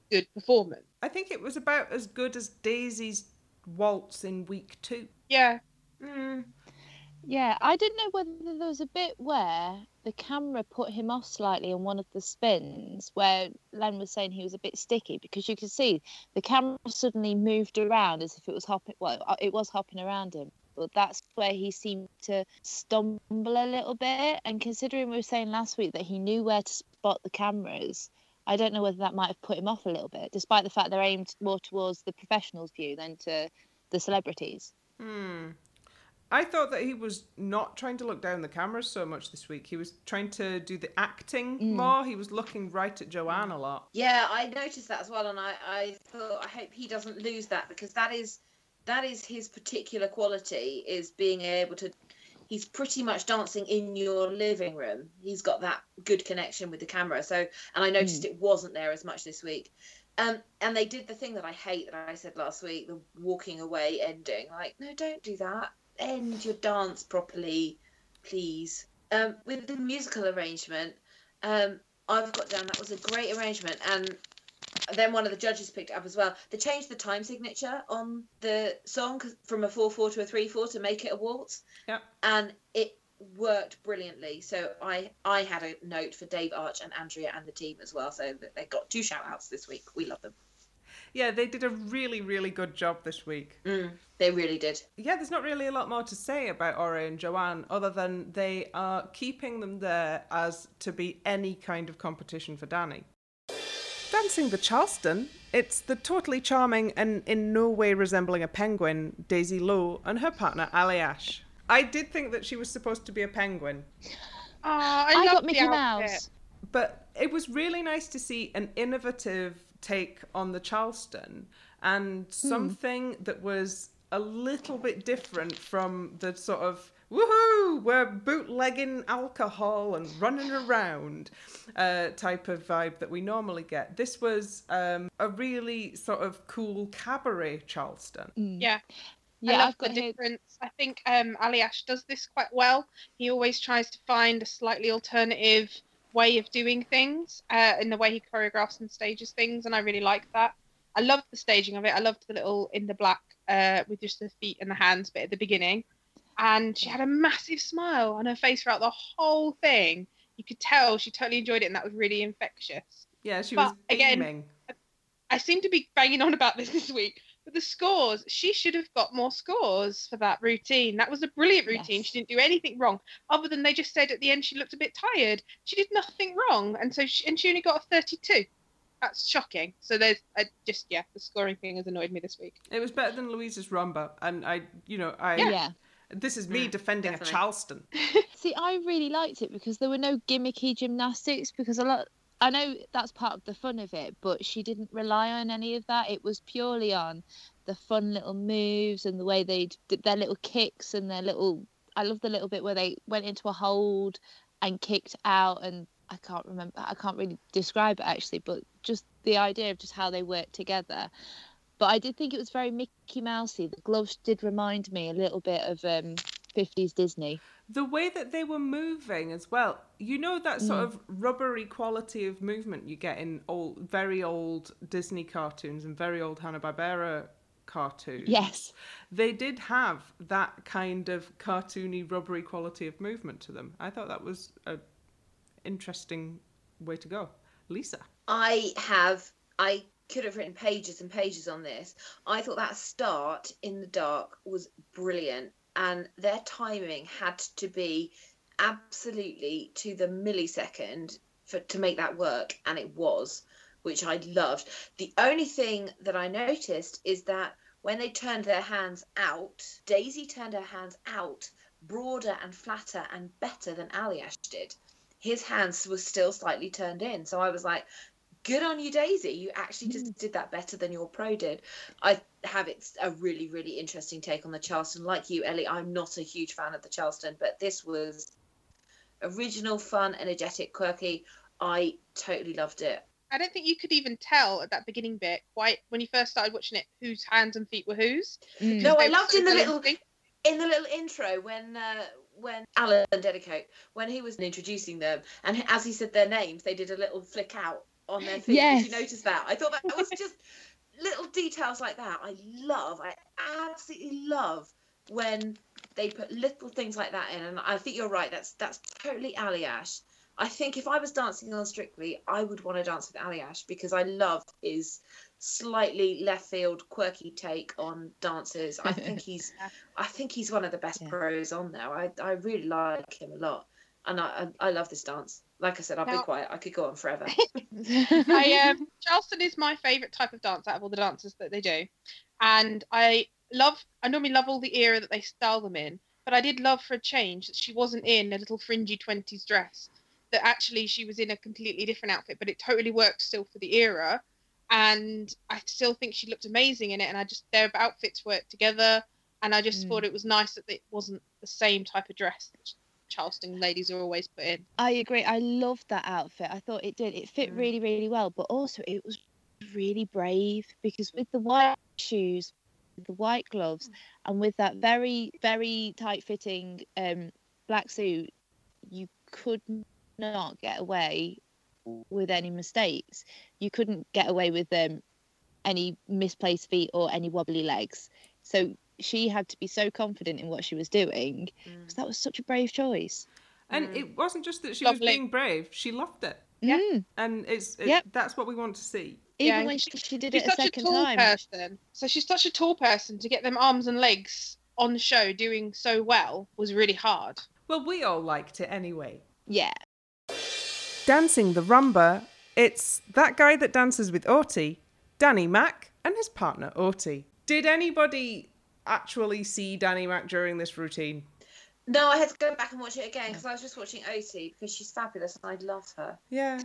good performance. I think it was about as good as Daisy's waltz in week two. Yeah, Mm. Yeah, I didn't know whether there was a bit where the camera put him off slightly on one of the spins where Len was saying he was a bit sticky because you could see the camera suddenly moved around as if it was hopping. Well, uh, it was hopping around him, but that's where he seemed to stumble a little bit. And considering we were saying last week that he knew where to spot the cameras, I don't know whether that might have put him off a little bit, despite the fact they're aimed more towards the professionals' view than to the celebrities. Hmm. I thought that he was not trying to look down the cameras so much this week. He was trying to do the acting Mm. more. He was looking right at Joanne a lot. Yeah, I noticed that as well, and I, I thought I hope he doesn't lose that because that is that is his particular quality is being able to. He's pretty much dancing in your living room. He's got that good connection with the camera. So, and I noticed it wasn't there as much this week. Um, and they did the thing that I hate that I said last week, the walking away ending. Like, no, don't do that. End your dance properly, please. Um, with the musical arrangement, um, I've got down that was a great arrangement, and then one of the judges picked it up as well. They changed the time signature on the song from a four four to a three four to make it a waltz, Yep. and it worked brilliantly. So I I had a note for Dave Arch and Andrea and the team as well. So that they got two shout outs this week. We love them. Yeah, they did a really, really good job this week. Mm, they really did. Yeah, there's not really a lot more to say about Ore and Joanne other than they are keeping them there as to be any kind of competition for Danny. Dancing the Charleston, it's the totally charming and in no way resembling a penguin, Daisy Lowe, and her partner Aljaž. I did think that she was supposed to be a penguin, Oh, I, I, love got Mickey. Mouse. but it was really nice to see an innovative take on the Charleston and something that was a little bit different from the sort of woohoo, we're bootlegging alcohol and running around uh, type of vibe that we normally get. This was um, a really sort of cool cabaret Charleston. Yeah. Yeah, I love I've got the difference. I think um, Aljaž does this quite well. He always tries to find a slightly alternative way of doing things uh, in the way he choreographs and stages things, and I really like that. I loved the staging of it. I loved the little in the black uh, with just the feet and the hands bit at the beginning, and she had a massive smile on her face throughout the whole thing. You could tell she totally enjoyed it, and that was really infectious. Yeah, she But was again- I seem to be banging on about this this week, but the scores, she should have got more scores for that routine. That was a brilliant routine. Yes. She didn't do anything wrong, other than they just said at the end she looked a bit tired. She did nothing wrong, and so she, and she only got a 32. That's shocking. So there's I just yeah, the scoring thing has annoyed me this week. It was better than Louise's rumba, and I, you know, I. Yeah. This is me Mm, defending definitely. a Charleston. See, I really liked it because there were no gimmicky gymnastics because a lot I know that's part of the fun of it, but she didn't rely on any of that. It was purely on the fun little moves and the way they did their little kicks and their little. I love the little bit where they went into a hold and kicked out, and I can't remember. I can't really describe it actually, but just the idea of just how they worked together. But I did think it was very Mickey Mousey. The gloves did remind me a little bit of um, 50s Disney. The way that they were moving as well, you know that sort Mm. of rubbery quality of movement you get in old, very old Disney cartoons and very old Hanna Barbera cartoons. Yes. they did have that kind of cartoony, rubbery quality of movement to them. I thought that was a interesting way to go. Lisa, I have I could have written pages and pages on this. I thought that start in the dark was brilliant and their timing had to be absolutely to the millisecond for to make that work and it was which I loved. The only thing that I noticed is that when they turned their hands out, Daisy turned her hands out broader and flatter and better than Aljaž did. His hands were still slightly turned in. So I was like, good on you, Daisy. You actually just did that better than your pro did. I have it's a really, really interesting take on the Charleston. Like you, Ellie, I'm not a huge fan of the Charleston, but this was original, fun, energetic, quirky. I totally loved it. I don't think you could even tell at that beginning bit quite when you first started watching it whose hands and feet were whose. Mm. No, I loved so in the little instinct. in the little intro when uh, when Alan Dedicoat when he was introducing them and as he said their names, they did a little flick out on their feet. Yes. Did you notice that? I thought that was just little details like that. I love. I absolutely love when they put little things like that in. And I think you're right. That's that's totally Aljaž. I think if I was dancing on Strictly, I would want to dance with Aljaž because I love his slightly left field, quirky take on dances. I think he's, I think he's one of the best Yeah. pros on there. I, I really like him a lot, and I, I, I love this dance. Like I said, I'll be quiet. I could go on forever. I um, Charleston is my favourite type of dance out of all the dances that they do, and I love. I normally love all the era that they style them in, but I did love for a change that she wasn't in a little fringy twenties dress. That actually she was in a completely different outfit, but it totally worked still for the era, and I still think she looked amazing in it. And I just their outfits worked together, and I just Mm. thought it was nice that it wasn't the same type of dress that Charleston ladies are always put in. I agree. I loved that outfit. I thought it did. It fit Mm. really, really well, but also it was really brave because with the white shoes, the white gloves, and with that very, very tight fitting um, black suit, you could not get away with any mistakes. You couldn't get away with um, any misplaced feet or any wobbly legs. So she had to be so confident in what she was doing because that was such a brave choice. and Mm. it wasn't just that she was being brave; she loved it, Yeah. Mm. and it's it, Yep. that's what we want to see. Even Yeah, when she- she, she did She's it a such a second tall time. person. So she's such a tall person to get them arms and legs on the show doing so well was really hard. Well, we all liked it anyway. Yeah. Dancing the rumba, it's that guy that dances with Oti, Danny Mac, and his partner Oti. Did anybody actually see Danny Mac during this routine? No, I had to go back and watch it again because I was just watching Oti because she's fabulous and I love her. Yeah.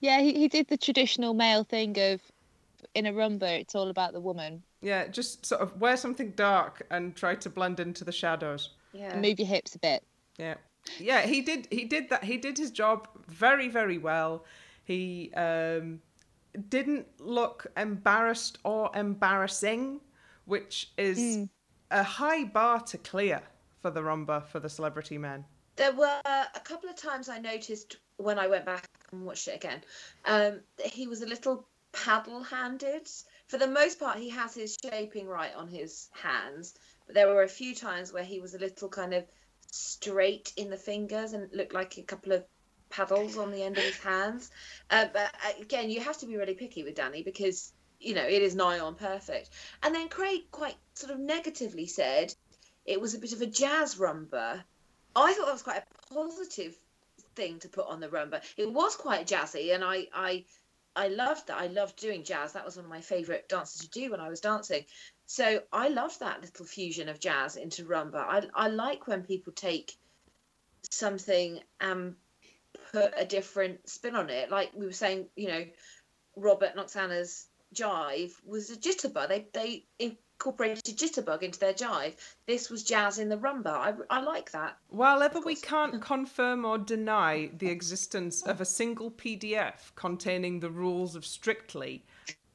Yeah, he, he did the traditional male thing of in a rumba, it's all about the woman. Yeah, just sort of wear something dark and try to blend into the shadows. Yeah. And move your hips a bit. Yeah. Yeah, he did he did that he did his job very very well. He um didn't look embarrassed or embarrassing, which is Mm. a high bar to clear for the rumba for the celebrity men. There were a couple of times I noticed when I went back and watched it again, um, that he was a little paddle-handed. For the most part, he has his shaping right on his hands, but there were a few times where he was a little kind of straight in the fingers and looked like a couple of paddles on the end of his hands. Uh, but uh, again, you have to be really picky with Danny because you know it is nigh on perfect. And then Craig quite sort of negatively said it was a bit of a jazz rumba. I thought that was quite a positive thing to put on the rumba. It was quite jazzy, and I I I loved that. I loved doing jazz. That was one of my favourite dances to do when I was dancing. So I loved that little fusion of jazz into rumba. I I like when people take something and put a different spin on it. Like we were saying, you know, Robert and Oksana's jive was a jitterbug. They they incorporated a jitterbug into their jive. This was jazz in the rumba. I, I like that. While ever we can't confirm or deny the existence of a single PDF containing the rules of Strictly,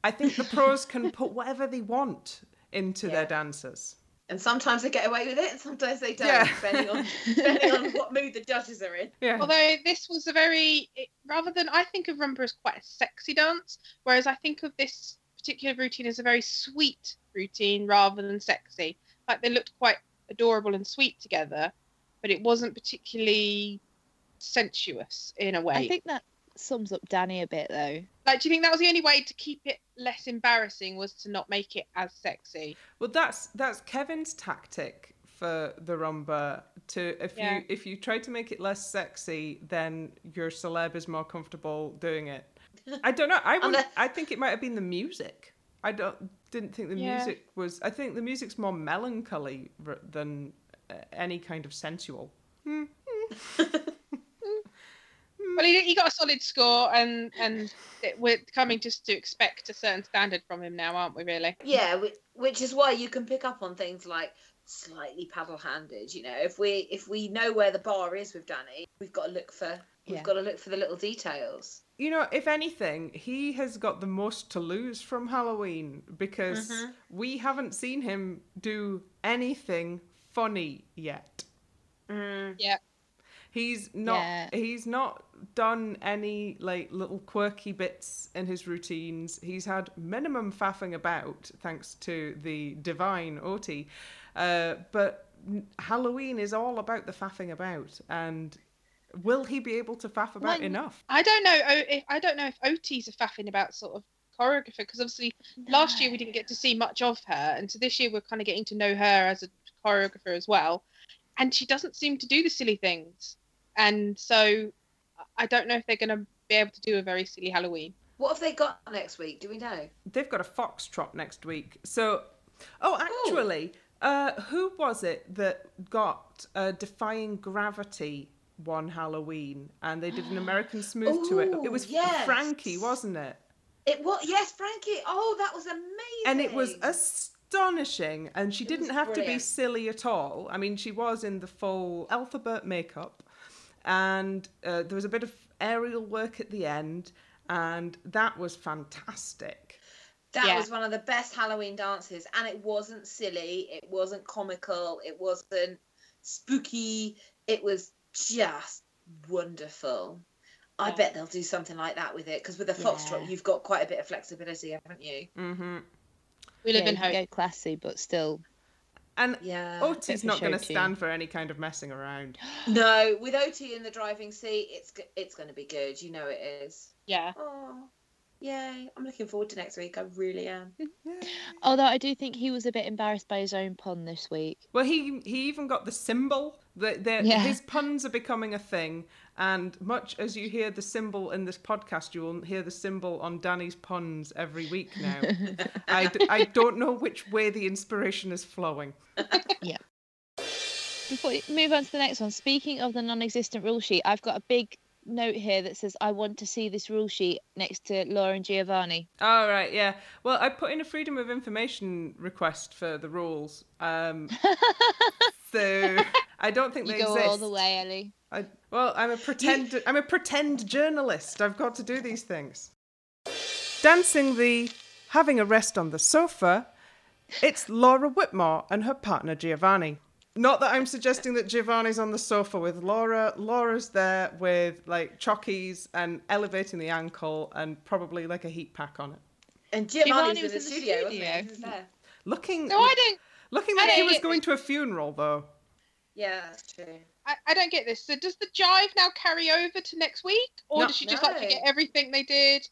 I think the pros can put whatever they want into their Yeah. Dances. And sometimes they get away with it, and sometimes they don't, Yeah. depending on depending on what mood the judges are in. Yeah. Although this was a very, it, rather than I think of rumba as quite a sexy dance, whereas I think of this particular routine as a very sweet routine rather than sexy. Like they looked quite adorable and sweet together, but it wasn't particularly sensuous in a way. I think that sums up Danny a bit though. Like, do you think that was the only way to keep it less embarrassing was to not make it as sexy? Well, that's that's Kevin's tactic for the rumba. To if Yeah. you if you try to make it less sexy, then your celeb is more comfortable doing it. I don't know. I would, Unless- I think it might have been the music. I don't didn't think the Yeah. music was. I think the music's more melancholy than uh, any kind of sensual. Well, he, he got a solid score, and and it, we're coming just to expect a certain standard from him now, aren't we? Really? Yeah, which is why you can pick up on things like slightly paddle-handed. You know, if we if we know where the bar is with Danny, we've got to look for we've Yeah. got to look for the little details. You know, if anything, he has got the most to lose from Halloween because Mhm. we haven't seen him do anything funny yet. Mm. He's not Yeah. he's not done any like little quirky bits in his routines. He's had minimum faffing about thanks to the divine Oti. Uh, but Halloween is all about the faffing about and will he be able to faff about enough? I don't know. If, I don't know if Oti's are faffing about sort of choreographer because obviously last year we didn't get to see much of her, and so this year we're kind of getting to know her as a choreographer as well, and she doesn't seem to do the silly things, and so I don't know if they're going to be able to do a very silly Halloween. What have they got next week? Do we know? They've got a foxtrot next week. So, oh, actually, uh, who was it that got uh, Defying Gravity one Halloween and they did an American Smooth to it? It was yes. Frankie, wasn't it? It was, Yes, Frankie. Oh, that was amazing. And it was astonishing. And she It didn't was have to be silly at all. I mean, she was in the full alphabet makeup, and uh, there was a bit of aerial work at the end, and that was fantastic. That Yeah. was one of the best Halloween dances, and it wasn't silly. It wasn't comical. It wasn't spooky. It was just wonderful. I bet they'll do something like that with it because with a foxtrot, Yeah. you've got quite a bit of flexibility, haven't you? hmm We live yeah, in you hope. Go classy, but still. And Yeah. Oti's Bit not going to stand for any kind of messing around. No, with Oti in the driving seat, it's it's going to be good. You know it is. Yeah. Oh, yay! I'm looking forward to next week. I really am. Although I do think he was a bit embarrassed by his own pun this week. Well, he he even got the symbol. That the, Yeah. His puns are becoming a thing, and much as you hear the symbol in this podcast, you will hear the symbol on Danny's puns every week now. I, d- I don't know which way the inspiration is flowing. Yeah. Before we move on to the next one, speaking of the non-existent rule sheet, I've got a big note here that says I want to see this rule sheet next to Laura and Giovanni. All right, yeah. Well, I put in a freedom of information request for the rules, um, so I don't think You they go exist. all the way, Ellie. I, well, I'm a pretend. I'm a pretend journalist. I've got to do these things. Dancing the having a rest on the sofa. It's Laura Whitmore and her partner Giovanni. Not that I'm suggesting that Giovanni's on the sofa with Laura. Laura's there with like chockies and elevating the ankle and probably like a heat pack on it, And Giovanni Giovanni was was in the in the studio, wasn't studio. he? He was there. looking No, I don't. looking like he don't was get going this. to a funeral though. Yeah, that's true. I, I don't get this. So does the jive now carry over to next week, or No. does she just like No. forget everything they did?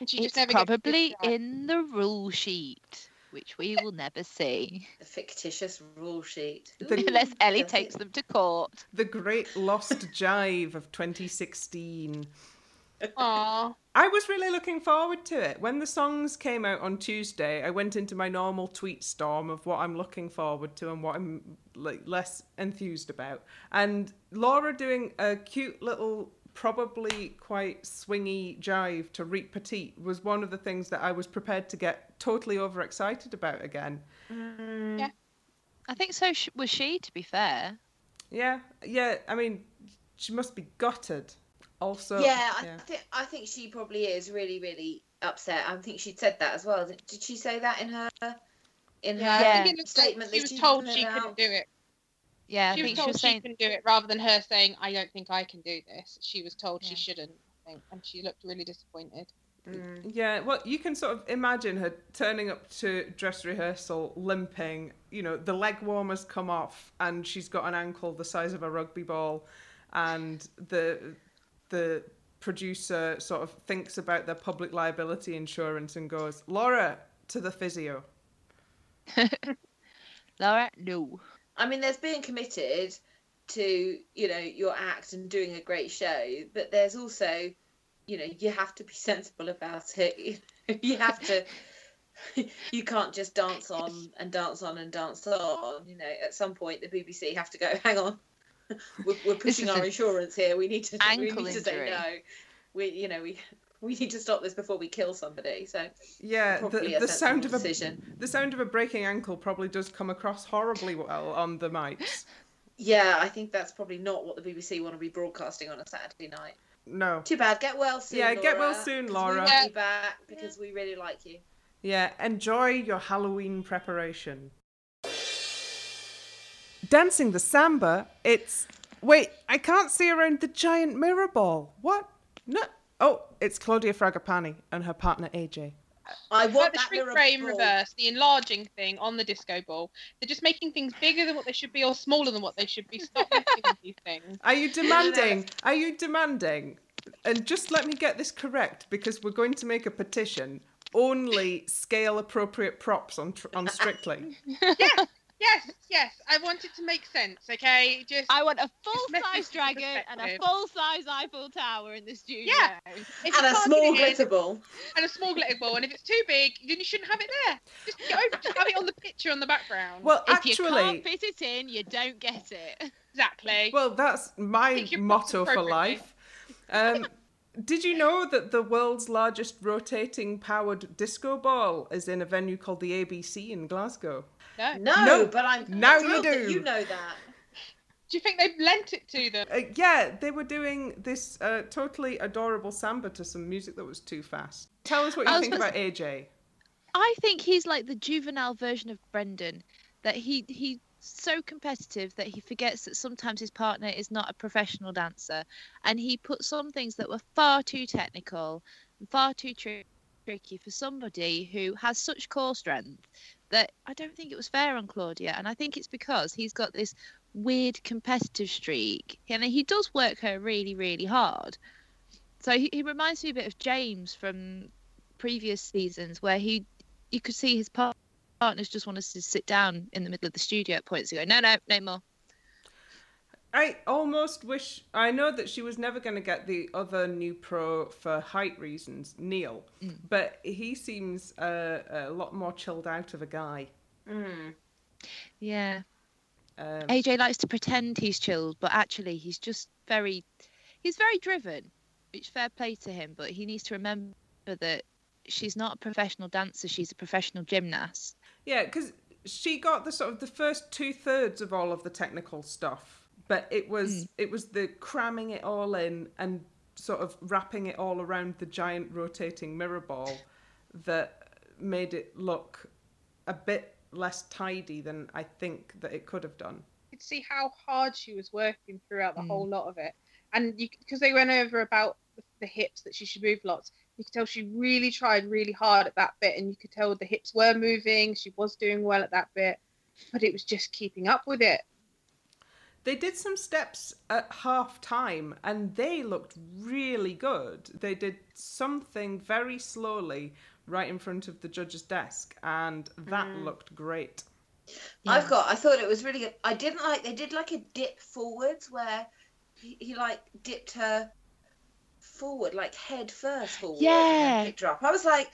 And she It's just never gets to probably do that? in the rule sheet, which we will never see The fictitious rule sheet. The- Ooh, unless Ellie takes it? them to court. The great lost jive of 2016. Aw. I was really looking forward to it. When the songs came out on Tuesday, I went into my normal tweet storm of what I'm looking forward to and what I'm like less enthused about. And Laura doing a cute little probably quite swingy jive to Reet Petite was one of the things that I was prepared to get totally overexcited about again. Mm. Yeah. I think so was she, to be fair. Yeah, yeah. I mean, she must be gutted. Also, yeah, I think I think she probably is really, really upset. I think she said that as well. Did, did she say that in her in her Yeah, Yeah. think like statement? she that was told she couldn't do it. Yeah, I she was think she told was she saying. couldn't do it rather than her saying, I don't think I can do this. She was told she shouldn't, I think, and she looked really disappointed. Mm. Yeah, well, you can sort of imagine her turning up to dress rehearsal limping. You know, the leg warmers come off, and she's got an ankle the size of a rugby ball, and the the producer sort of thinks about their public liability insurance and goes, "Laura, to the physio." Laura, no. I mean, there's being committed to you know your act and doing a great show, but there's also you know you have to be sensible about it. you have to. You can't just dance on and dance on and dance on. You know, at some point the BBC have to go. Hang on, we're, we're pushing our insurance here. We need to. We ankle need to say injury. no. We, you know, we we need to stop this before we kill somebody. So Yeah, the, the sound sensible of a decision. the sound of a breaking ankle probably does come across horribly well on the mics. Yeah, I think that's probably not what the BBC want to be broadcasting on a Saturday night. No. Too bad. Get well soon. Yeah, get well Laura, soon, 'cause Laura. We want Yeah. you back because we really like you. Yeah, enjoy your Halloween preparation. Dancing the samba, it's. Wait, I can't see around the giant mirror ball. What? No. Oh, it's Claudia Fragapane and her partner AJ. I want like the that shrink mirror ray in ball. reverse, the enlarging thing on the disco ball. They're just making things bigger than what they should be or smaller than what they should be. Stop making these things. Are you demanding? Are you demanding? And just let me get this correct because we're going to make a petition. Only scale appropriate props on tr- on Strictly. yes, yes, yes. I want it to make sense, okay? Just I want a full message size dragon and a full size Eiffel Tower in the studio. Yeah. if And a small get glitter ball. and a small glitter ball. And if it's too big, then you shouldn't have it there. Just get over, just have it on the picture on the background. Well, If you actually, can't fit it in, you don't get it. exactly. Well, that's my Pick your props motto for life. Um, did you know that the world's largest rotating powered disco ball is in a venue called the ABC in Glasgow? No. No, No, but I'm now you thrilled that do. You know that. Do you think they've lent it to them? Uh, yeah, they were doing this uh, totally adorable samba to some music that was too fast. Tell us what you think supposed- about AJ. I think he's like the juvenile version of Brendan. That he he's so competitive that he forgets that sometimes his partner is not a professional dancer, and he put some things that were far too technical, and far too tri- tricky for somebody who has such core strength that I don't think it was fair on Claudia, and I think it's because he's got this weird competitive streak, and he does work her really really hard. So he, he reminds me a bit of James from previous seasons where he you could see his partners just wanted to sit down in the middle of the studio at points and go, no, no, no more. I almost wish I know that she was never going to get the other new pro for height reasons, Neil, Mm. but he seems uh, a lot more chilled out of a guy. Mm. Yeah. Um, AJ likes to pretend he's chilled, but actually he's just very, he's very driven, which fair play to him, but he needs to remember that she's not a professional dancer, she's a professional gymnast. Yeah, because she got the sort of the first two thirds of all of the technical stuff, but it was it was the cramming it all in and sort of wrapping it all around the giant rotating mirror ball that made it look a bit less tidy than I think that it could have done. You could see how hard she was working throughout the Mm. whole lot of it. And because they went over about the, the hips that she should move lots, you could tell she really tried really hard at that bit, and you could tell the hips were moving. She was doing well at that bit, but it was just keeping up with it. They did some steps at half time and they looked really good. They did something very slowly right in front of the judge's desk and that Mm. looked great. I've got. I thought it was really good. I didn't like. They did like a dip forwards where he, he like dipped her forward, like head first forward. Yeah. then picked her up. I was like,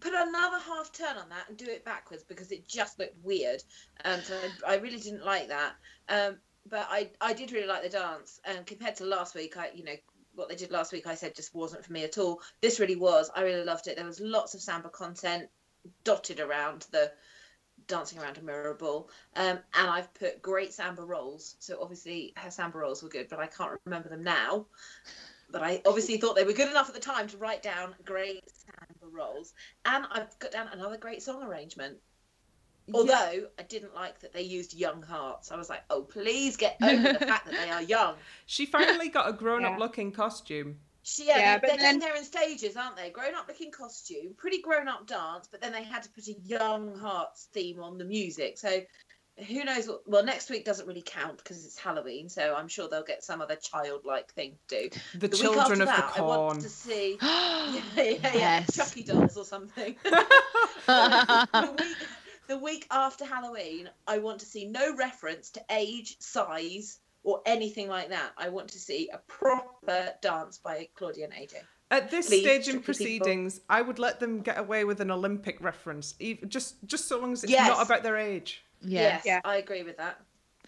put another half turn on that and do it backwards because it just looked weird. Um, so I, I really didn't like that. Um, but I I did really like the dance. And compared to last week, I you know what they did last week, I said just wasn't for me at all. This really was. I really loved it. There was lots of samba content dotted around the dancing around a mirror ball. Um, and I've put great samba rolls. So obviously her samba rolls were good, but I can't remember them now. But I obviously thought they were good enough at the time to write down great samba rolls. And I've got down another great song arrangement. Although I didn't like that they used young hearts. I was like, oh, please get over the fact that they are young. She finally got a grown up Yeah. looking costume. She, yeah, Yeah, they- but they're then- doing there in stages, aren't they? Grown up looking costume, pretty grown up dance, but then they had to put a young hearts theme on the music. So who knows what? Well, next week doesn't really count because it's Halloween, so I'm sure they'll get some other childlike thing to do. The, The children week of after the that, I want to see, yeah, yeah, yeah, Yes. Chucky dolls or something. the, week, the week after Halloween, I want to see no reference to age, size, or anything like that. I want to see a proper dance by Claudia and AJ. At this Please, stage in tricky people. proceedings, I would let them get away with an Olympic reference, even, just just so long as it's Yes. not about their age. yeah. Yes, Yeah. I agree with that.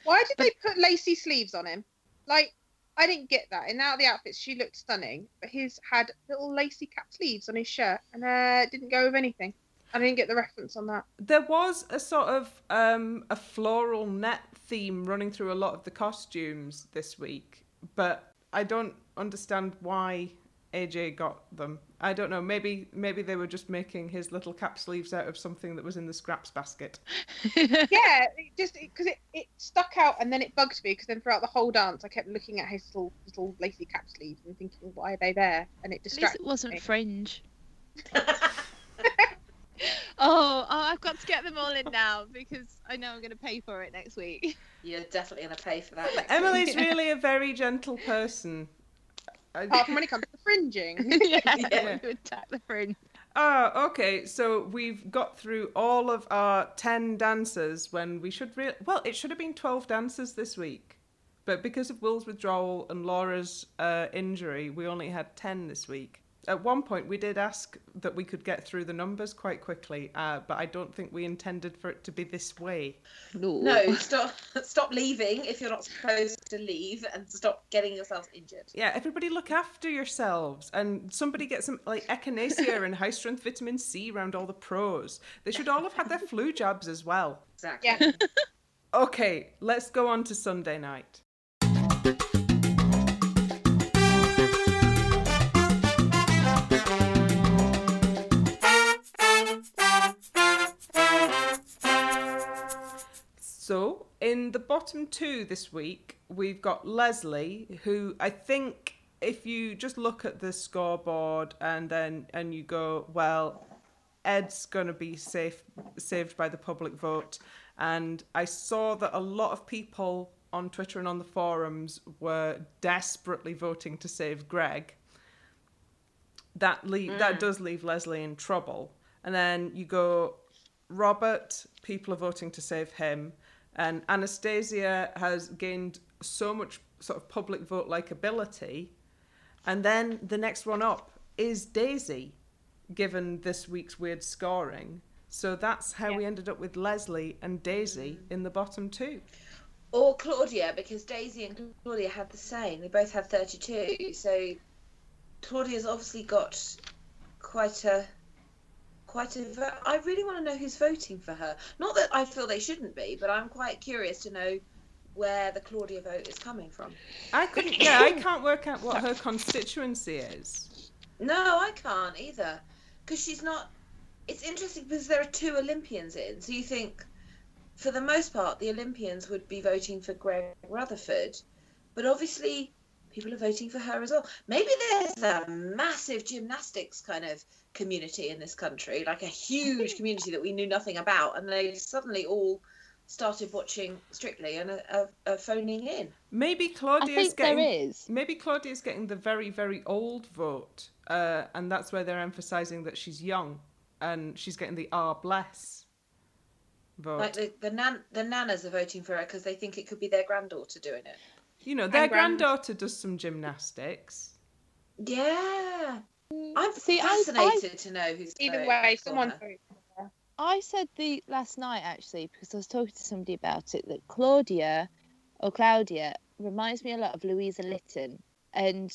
Why did they put lacy sleeves on him? Like, I didn't get that. In out of the outfits, she looked stunning, but his had little lacy cap sleeves on his shirt, and uh, didn't go with anything. I didn't get the reference on that. There was a sort of um, a floral net theme running through a lot of the costumes this week, but I don't understand why AJ got them. I don't know. Maybe maybe they were just making his little cap sleeves out of something that was in the scraps basket. yeah, it just because it, it stuck out, and then it bugged me because then throughout the whole dance, I kept looking at his little little lacy cap sleeves and thinking, why are they there? And it At least distracted it wasn't me. fringe. Oh, oh, I've got to get them all in now because I know I'm going to pay for it next week. You're definitely going to pay for that. next Emily's week. really a very gentle person. Apart from when it comes to fringing. yeah, Yeah. to attack the fringe. Ah, okay. So we've got through all of our 10 dancers when we should re- well, it should have been 12 dancers this week. But because of Will's withdrawal and Laura's uh, injury, we only had 10 this week. At one point, we did ask that we could get through the numbers quite quickly, uh, but I don't think we intended for it to be this way. No, no, stop stop leaving if you're not supposed to leave and stop getting yourselves injured. Yeah, everybody look after yourselves, and somebody get some like echinacea and high strength vitamin C around all the pros. They should all have had their flu jabs as well. Exactly. Yeah. Okay, let's go on to Sunday night. So, in the bottom two this week, we've got Lesley, who I think if you just look at the scoreboard and then and you go, well, Ed's going to be safe saved by the public vote, and I saw that a lot of people on Twitter and on the forums were desperately voting to save Greg. That le- that mm. does leave Lesley in trouble, and then you go Robert, people are voting to save him, and Anastacia has gained so much sort of public vote likability, and then the next one up is Daisy, given this week's weird scoring. So that's how we ended up with Lesley and Daisy mm. in the bottom two. Or Claudia, because Daisy and Claudia had the same. They both had 32. So Claudia's obviously got quite a quite a vo- I really want to know who's voting for her. Not that I feel they shouldn't be, but I'm quite curious to know where the Claudia vote is coming from. I couldn't, yeah, I can't work out what her constituency is. No, I can't either. Because she's not. It's interesting because there are two Olympians in. So you think, for the most part, the Olympians would be voting for Greg Rutherford. But obviously, people are voting for her as well. Maybe there's a massive gymnastics kind of community in this country, like a huge community that we knew nothing about. And they suddenly all started watching Strictly and are, are, are phoning in. Maybe I Claudia's think getting there is. maybe Claudia's getting the very very old vote, uh, and that's where they're emphasising that she's young, and she's getting the R bless vote. Like the, the, nan- the nanas are voting for her because they think it could be their granddaughter doing it. you know, their grand- granddaughter does some gymnastics. Yeah. I'm See, I- I- fascinated to know who's Either way, for someone's voting. I said the last night actually because I was talking to somebody about it that Claudia or Claudia reminds me a lot of Louisa Lytton, and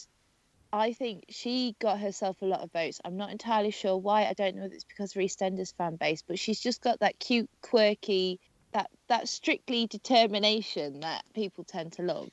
I think she got herself a lot of votes. I'm not entirely sure why. I don't know if it's because of EastEnders fan base, but she's just got that cute, quirky, that that strictly determination that people tend to love.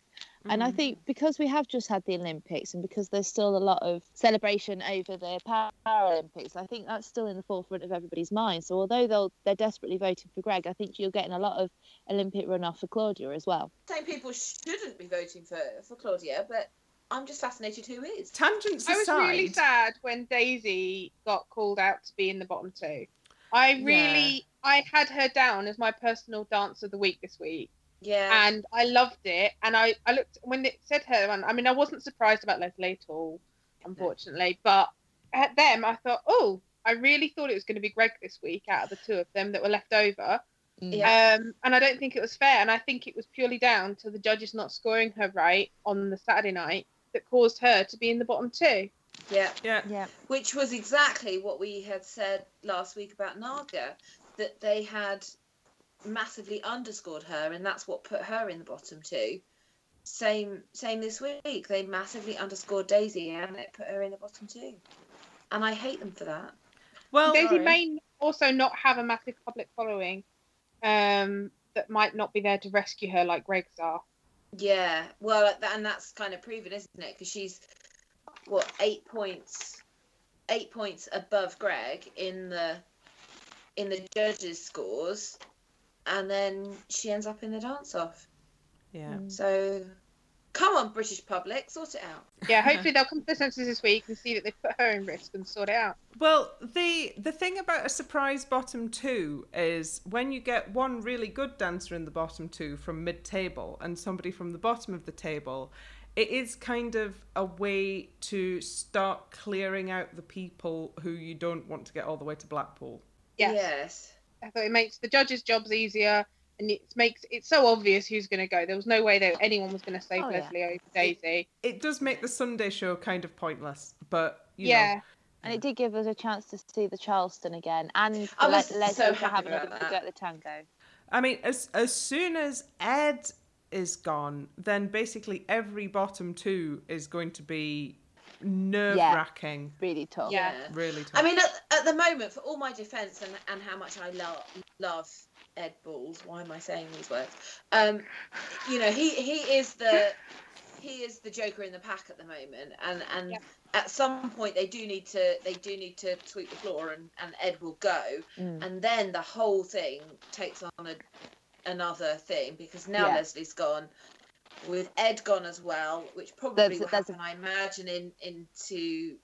And I Mm. think because we have just had the Olympics and because there's still a lot of celebration over the Paralympics, I think that's still in the forefront of everybody's mind. So although they'll they're desperately voting for Greg, I think you're getting a lot of Olympic runoff for Claudia as well. Same people shouldn't be voting for for Claudia, but I'm just fascinated who is. Tangents I was aside, really sad when Daisy got called out to be in the bottom two. I really, I had her down as my personal dance of the week this week, Yeah. and I loved it. And I, I looked when it said her, and I mean, I wasn't surprised about Lesley at all, unfortunately. But at them, I thought, oh, I really thought it was going to be Greg this week out of the two of them that were left over. Yeah. Um, and I don't think it was fair. And I think it was purely down to the judges not scoring her right on the Saturday night that caused her to be in the bottom two. yeah. yeah, Yeah. Which was exactly what we had said last week about Naga, that they had massively underscored her, and that's what put her in the bottom two. Same, same this week. They massively underscored Daisy, and it put her in the bottom two. And I hate them for that. well, Daisy sorry. may also not have a massive public following um, that might not be there to rescue her like Greg's are. Yeah, well, and that's kind of proven, isn't it? Because she's what eight points, eight points above Greg in the in the judges' scores, and then she ends up in the dance off. yeah. Mm. So, come on, British public, sort it out. Yeah, hopefully they'll come to their senses this week and see that they've put her in risk and sort it out. Well, the the thing about a surprise bottom two is when you get one really good dancer in the bottom two from mid table and somebody from the bottom of the table, it is kind of a way to start clearing out the people who you don't want to get all the way to Blackpool. Yes. Yes. I thought it makes the judges' jobs easier and it makes it so obvious who's going to go. There was no way that anyone was going to save Oh, yeah. Lesley over Daisy. It does make the Sunday show kind of pointless, but you yeah. know, And it did give us a chance to see the Charleston again and I for was Le- Lesley so to happy have about another go at the tango. I mean, as as soon as Ed is gone, then basically every bottom two is going to be nerve wracking, Really tough. Yeah. really tough. I mean, at, at the moment, for all my defence and, and how much I love love Ed Balls, why am I saying these words? Um, you know, he he is the he is the joker in the pack at the moment, and and Yeah. at some point they do need to they do need to sweep the floor, and and Ed will go, Mm. and then the whole thing takes on a another thing because now Yeah. Lesley's gone. With Ed gone as well, which probably will happen, I imagine, in into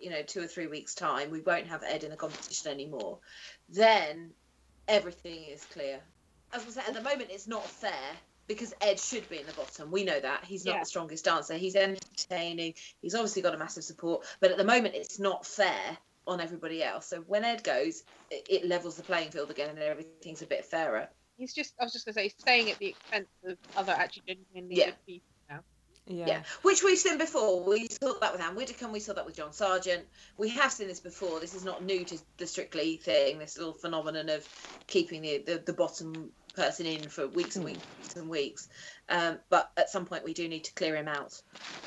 you know two or three weeks' time. We won't have Ed in the competition anymore. Then everything is clear. As I said, at the moment it's not fair because Ed should be in the bottom. We know that he's not Yeah. the strongest dancer. He's entertaining. He's obviously got a massive support, but at the moment it's not fair on everybody else. So when Ed goes, it, it levels the playing field again, and everything's a bit fairer. He's just, I was just going to say, he's staying at the expense of other actually genuinely Yeah. good people now. yeah. Yeah. which we've seen before. We saw that with Anne Widdecombe. We saw that with John Sergeant. We have seen this before. This is not new to the Strictly thing. This little phenomenon of keeping the the, the bottom person in for weeks and Hmm. weeks and weeks. Um, but at some point, we do need to clear him out.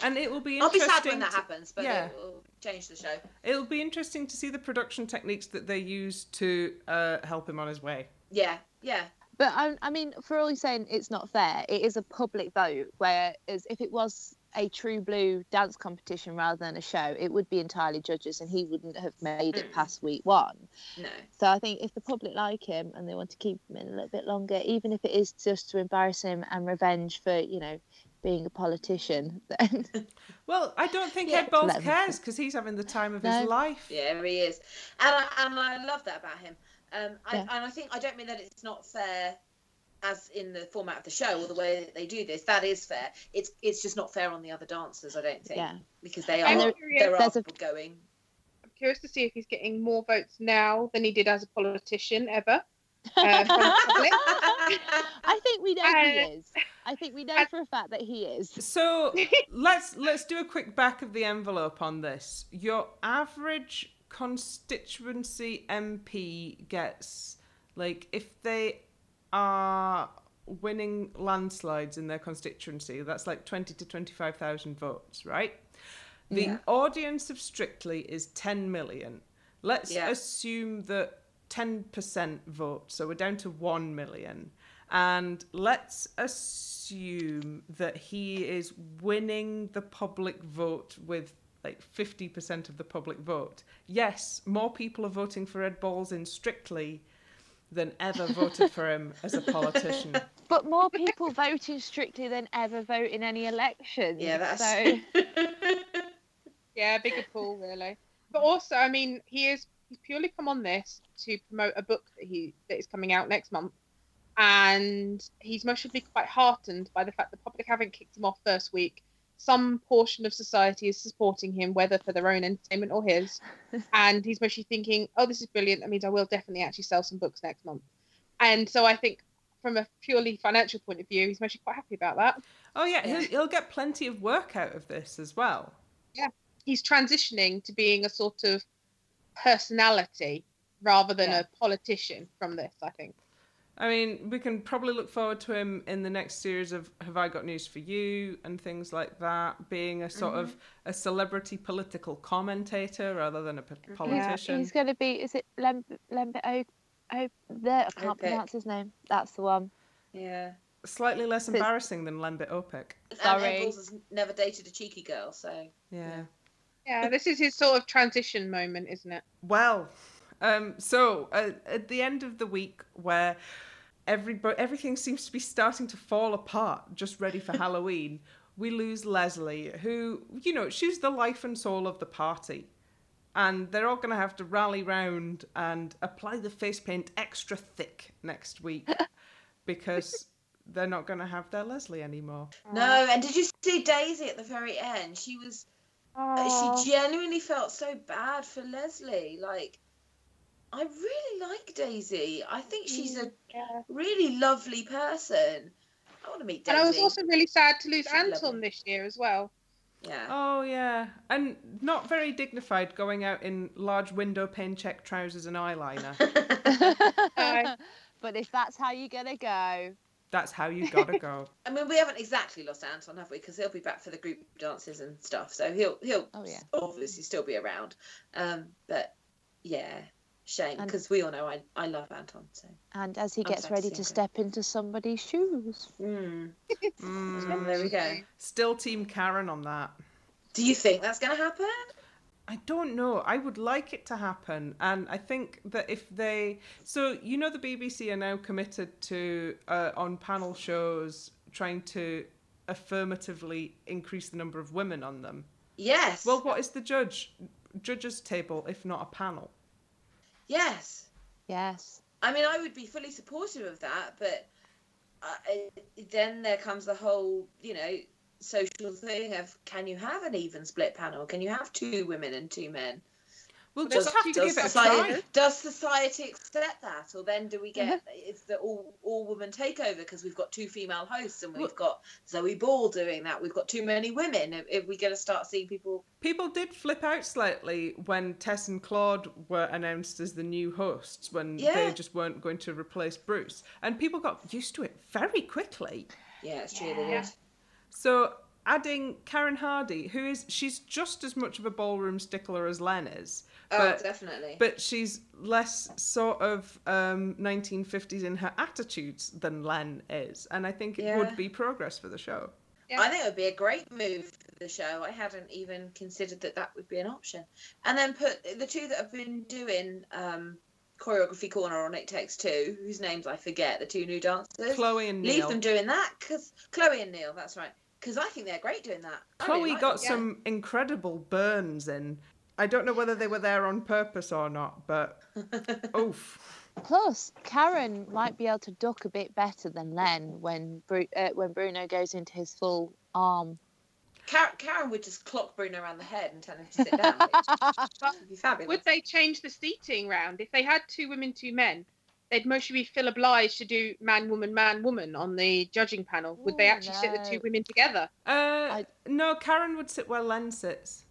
And it will be I'll be sad when that to- happens, but yeah. it will change the show. It'll be interesting to see the production techniques that they use to uh, help him on his way. Yeah, yeah, But I, I mean, for all you're saying, it's not fair. It is a public vote, whereas if it was a true blue dance competition rather than a show, it would be entirely judges, and he wouldn't have made it Mm. past week one. no. So I think if the public like him and they want to keep him in a little bit longer, even if it is just to embarrass him and revenge for you know being a politician, then Well, I don't think Yeah. Ed Balls cares because he's having the time of No. his life. Yeah, he is, and I, and I love that about him. Um, I, Yeah. and I think I don't mean that it's not fair, as in the format of the show or the way that they do this. That is fair. It's it's just not fair on the other dancers. I don't think yeah, because they are there- curious- they're there's a- going. I'm curious to see if he's getting more votes now than he did as a politician ever. Uh, from the public. I think we know he Uh, is. I think we know I- for a fact that he is. So let's let's do a quick back of the envelope on this. Your average constituency MP gets like if they are winning landslides in their constituency, that's like twenty to twenty five thousand votes, right? The Yeah. audience of Strictly is 10 million. Let's Yeah. assume that 10% vote, so we're down to 1 million. And let's assume that he is winning the public vote with like 50% of the public vote. Yes, more people are voting for Ed Balls in Strictly than ever voted for him as a politician. But more people voting strictly than ever vote in any election. Yeah, that's so. Yeah, bigger pool really. But also, I mean, he is he's purely come on this to promote a book that he that is coming out next month, and he's mostly quite heartened by the fact the public haven't kicked him off first week. Some portion of society is supporting him, whether for their own entertainment or his, and he's mostly thinking, "Oh, this is brilliant. That means I will definitely actually sell some books next month." And so I think, from a purely financial point of view, he's mostly quite happy about that. Oh, yeah, Yeah. He'll, he'll get plenty of work out of this as well. Yeah. He's transitioning to being a sort of personality rather than Yeah. a politician from this i think I mean, we can probably look forward to him in the next series of Have I Got News for You and things like that, being a sort of a celebrity political commentator rather than a p- Yeah, politician. he's going to be. Is it Lem- Lembit O? O there, I can't Opik. pronounce his name. That's the one. yeah. Slightly less It's- embarrassing than Lambit Opik. And Sorry. Ed Balls has never dated a cheeky girl, so Yeah. yeah this is his sort of transition moment isn't it Well, um, so uh, at the end of the week where everybody, everything seems to be starting to fall apart, just ready for Halloween, we lose Lesley, who, you know, she's the life and soul of the party. And they're all going to have to rally round and apply the face paint extra thick next week because they're not going to have their Lesley anymore. no. And did you see Daisy at the very end? She was Oh, she genuinely felt so bad for Lesley. Like, I really like Daisy. I think she's a yeah really lovely person. I want to meet Daisy. and i was also really sad to lose She's anton lovely. this year as well yeah. Oh, yeah. And not very dignified going out in large window pane check trousers and eyeliner. but if that's how you're gonna go, That's how you gotta go. I mean, we haven't exactly lost Anton, have we? Because he'll be back for the group dances and stuff. So he'll he'll Oh, yeah. obviously still be around. Um, but yeah, shame because we all know I I love Anton. So and as he gets sad to ready to him go. step into somebody's shoes. mm. Mm, there we go. still Team Karen on that. Do you think that's going to happen? I don't know. I would like it to happen, and I think that if they, so you know, the BBC are now committed to uh, on panel shows trying to affirmatively increase the number of women on them. Yes. Well, what is the judge judges table if not a panel? Yes. Yes. I mean, I would be fully supportive of that, but uh, it- then there comes the whole, you know, social thing of can you have an even split panel? Can you have two women and two men? We'll Does- just have to does give it a society, try. does society accept that, or then do we get it's the all all woman takeover because we've got two female hosts and we've Well- got Zoe Ball doing that? We've got too many women. If, if we're going to start seeing people, People did flip out slightly when Tess and Claude were announced as the new hosts when they just weren't going to replace Bruce. And people got used to it very quickly. yeah, it's true. They Yeah. So adding Karen Hardy, who is she's just as much of a ballroom stickler as Len is, Oh, but definitely. but she's less sort of um, 1950s in her attitudes than Len is, and I think it Yeah. would be progress for the show. Yeah. I think it would be a great move for the show. I hadn't even considered that that would be an option. And then put the two that have been doing um, choreography corner on It Takes Two, whose names I forget, the two new dancers. Chloe and Leave them doing that because Chloe and Neil, that's right. Because I think they're great doing that. I really Chloe like got them. some incredible burns in. I don't know whether they were there on purpose or not, but oof. Plus, Karen might be able to duck a bit better than Len when Bru- uh, when Bruno goes into his full arm. Karen, Karen would just clock Bruno around the head and tell him to sit down. That would be fabulous. would they change the seating round if they had two women two men they'd mostly be feel obliged to do man woman man woman on the judging panel would they Ooh, actually sit the two women together Uh, no, Karen would sit where Len sits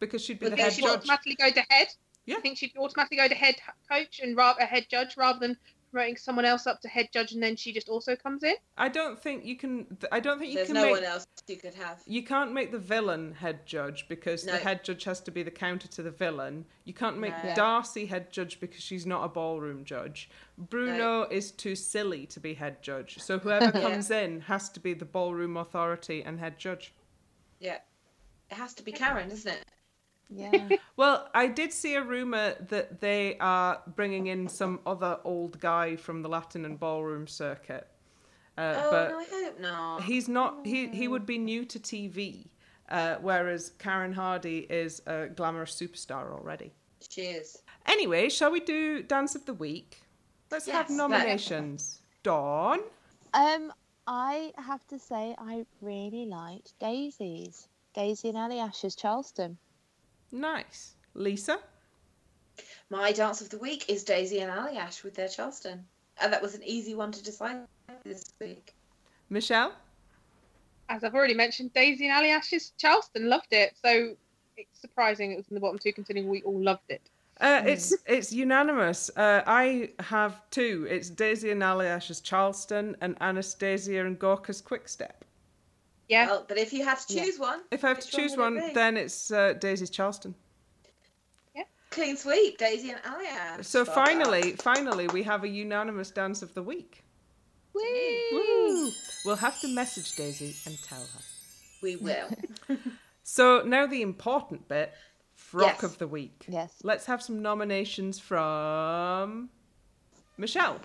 because she'd be Would the head she'd judge. automatically go to head Yeah. I think she'd automatically go to head coach and rather a head judge rather than promoting someone else up to head judge and then she just also comes in? I don't think you can. I don't think you There's can no make. one else you could have. You can't make the villain head judge because the head judge has to be the counter to the villain. You can't make No. Darcey head judge because she's not a ballroom judge. Bruno is too silly to be head judge. So whoever Yeah. comes in has to be the ballroom authority and head judge. Yeah. It has to be Karen, doesn't it? Yeah. Well, I did see a rumor that they are bringing in some other old guy from the Latin and ballroom circuit. Uh, Oh, but no, I hope not. he's not. He he would be new to TV, uh, whereas Karen Hardy is a glamorous superstar already. She is. Anyway, shall we do Dance of the Week? Let's have Yes, let's. nominations. Dawn. Um, I have to say I really liked Daisy's. Daisy and Aljaž's Charleston. Nice. Lisa. My dance of the week is Daisy and Aljaž with their Charleston. And that was an easy one to decide this week. Michelle. As I've already mentioned, Daisy and Aljaž's Charleston loved it. So it's surprising it was in the bottom two, considering we all loved it. Uh, it's it's unanimous. Uh, I have two. It's Daisy and Aljaž's Charleston and Anastacia and Gorka's Quickstep. Yeah. Well, but if you had to Yeah. choose one, If I have to which one choose it one, then it's uh, Daisy's Charleston. Yeah, clean sweep, Daisy and Aljaž. So Well finally, finally, we have a unanimous dance of the week. Woo! We'll have to message Daisy and tell her. we will. So now the important bit, frock Yes. of the week. Yes. Let's have some nominations from Michelle.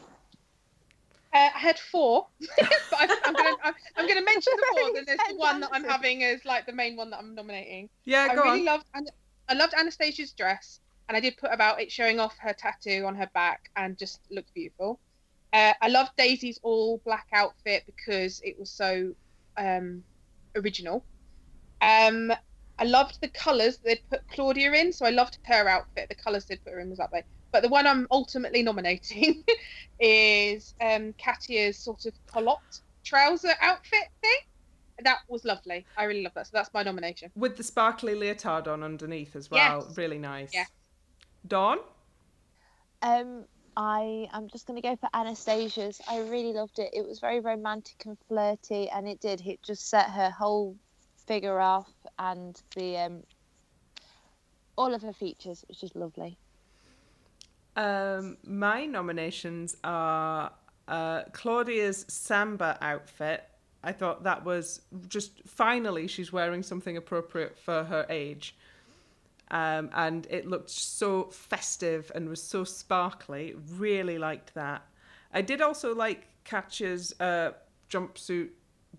Uh, I had four, but I'm, I'm going to I'm going to mention the four. Very Then there's the one that I'm having as like the main one that I'm nominating. Yeah, I really on. loved I loved Anastacia's dress, and I did put about it showing off her tattoo on her back and just looked beautiful. Uh, I loved Daisy's all black outfit because it was so um, original. Um, I loved the colours they'd put Claudia in, so I loved her outfit. The colours they'd put her in was lovely. But the one I'm ultimately nominating is um, Katya's sort of culotte trouser outfit thing. That was lovely. I really love that. So that's my nomination. With the sparkly leotard on underneath as well. Yes. Really nice. Yes. Dawn? Um, I am just going to go for Anastacia's. I really loved it. It was very romantic and flirty, and it did. It just set her whole figure off, and the um, all of her features. Was just lovely. Um, my nominations are uh, Claudia's samba outfit. I thought that was just finally she's wearing something appropriate for her age. Um, and it looked so festive and was so sparkly. Really liked that. I did also like Katya's uh, jumpsuit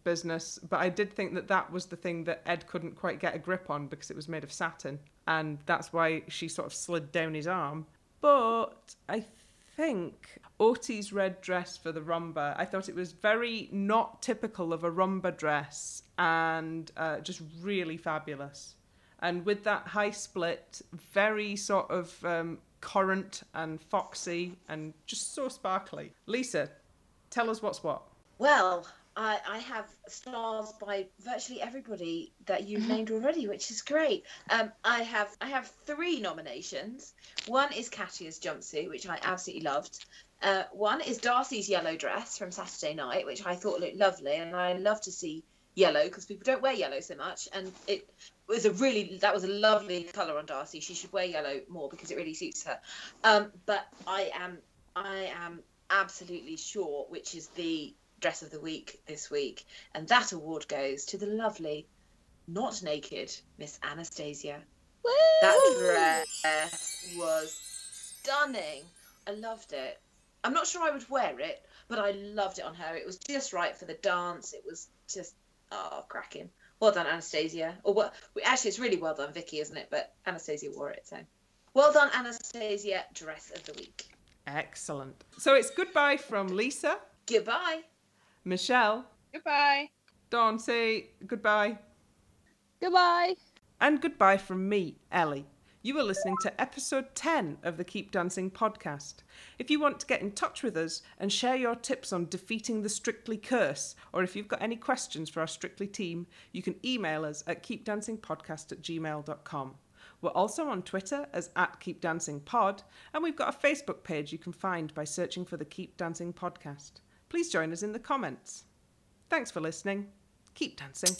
business, but I did think that that was the thing that Ed couldn't quite get a grip on because it was made of satin, and that's why she sort of slid down his arm. But I think Oti's red dress for the rumba, I thought it was very not typical of a rumba dress and uh, just really fabulous. And with that high split, very sort of um, current and foxy and just so sparkly. Lisa, tell us what's what. Well, I, I have stars by virtually everybody that you've named already, which is great. Um, I have I have three nominations. One is Katya's jumpsuit, which I absolutely loved. Uh, one is Darcey's yellow dress from Saturday night, which I thought looked lovely, and I love to see yellow because people don't wear yellow so much, and it was a really that was a lovely color on Darcey. She should wear yellow more because it really suits her. Um, but I am I am absolutely sure which is the dress of the week this week, and that award goes to the lovely, not naked Miss Anastacia. That dress was stunning. I loved it. I'm not sure I would wear it, but I loved it on her. It was just right for the dance. It was just oh cracking. Well done, Anastacia. Or what? Actually, it's really well done, Vicky, isn't it? But Anastacia wore it, so well done, Anastacia. Dress of the week. Excellent. So it's goodbye from Lisa, Goodbye. Michelle, Goodbye. Dawn, say goodbye, Goodbye. and goodbye from me, Ellie. You are listening to episode 10 of the Keep Dancing podcast. If you want to get in touch with us and share your tips on defeating the Strictly curse, or if you've got any questions for our Strictly team, you can email us at keepdancingpodcast at gmail.com. We're also on Twitter as at Keep Dancing Pod, and we've got a Facebook page you can find by searching for the Keep Dancing podcast. Please join us in the comments. Thanks for listening. Keep dancing.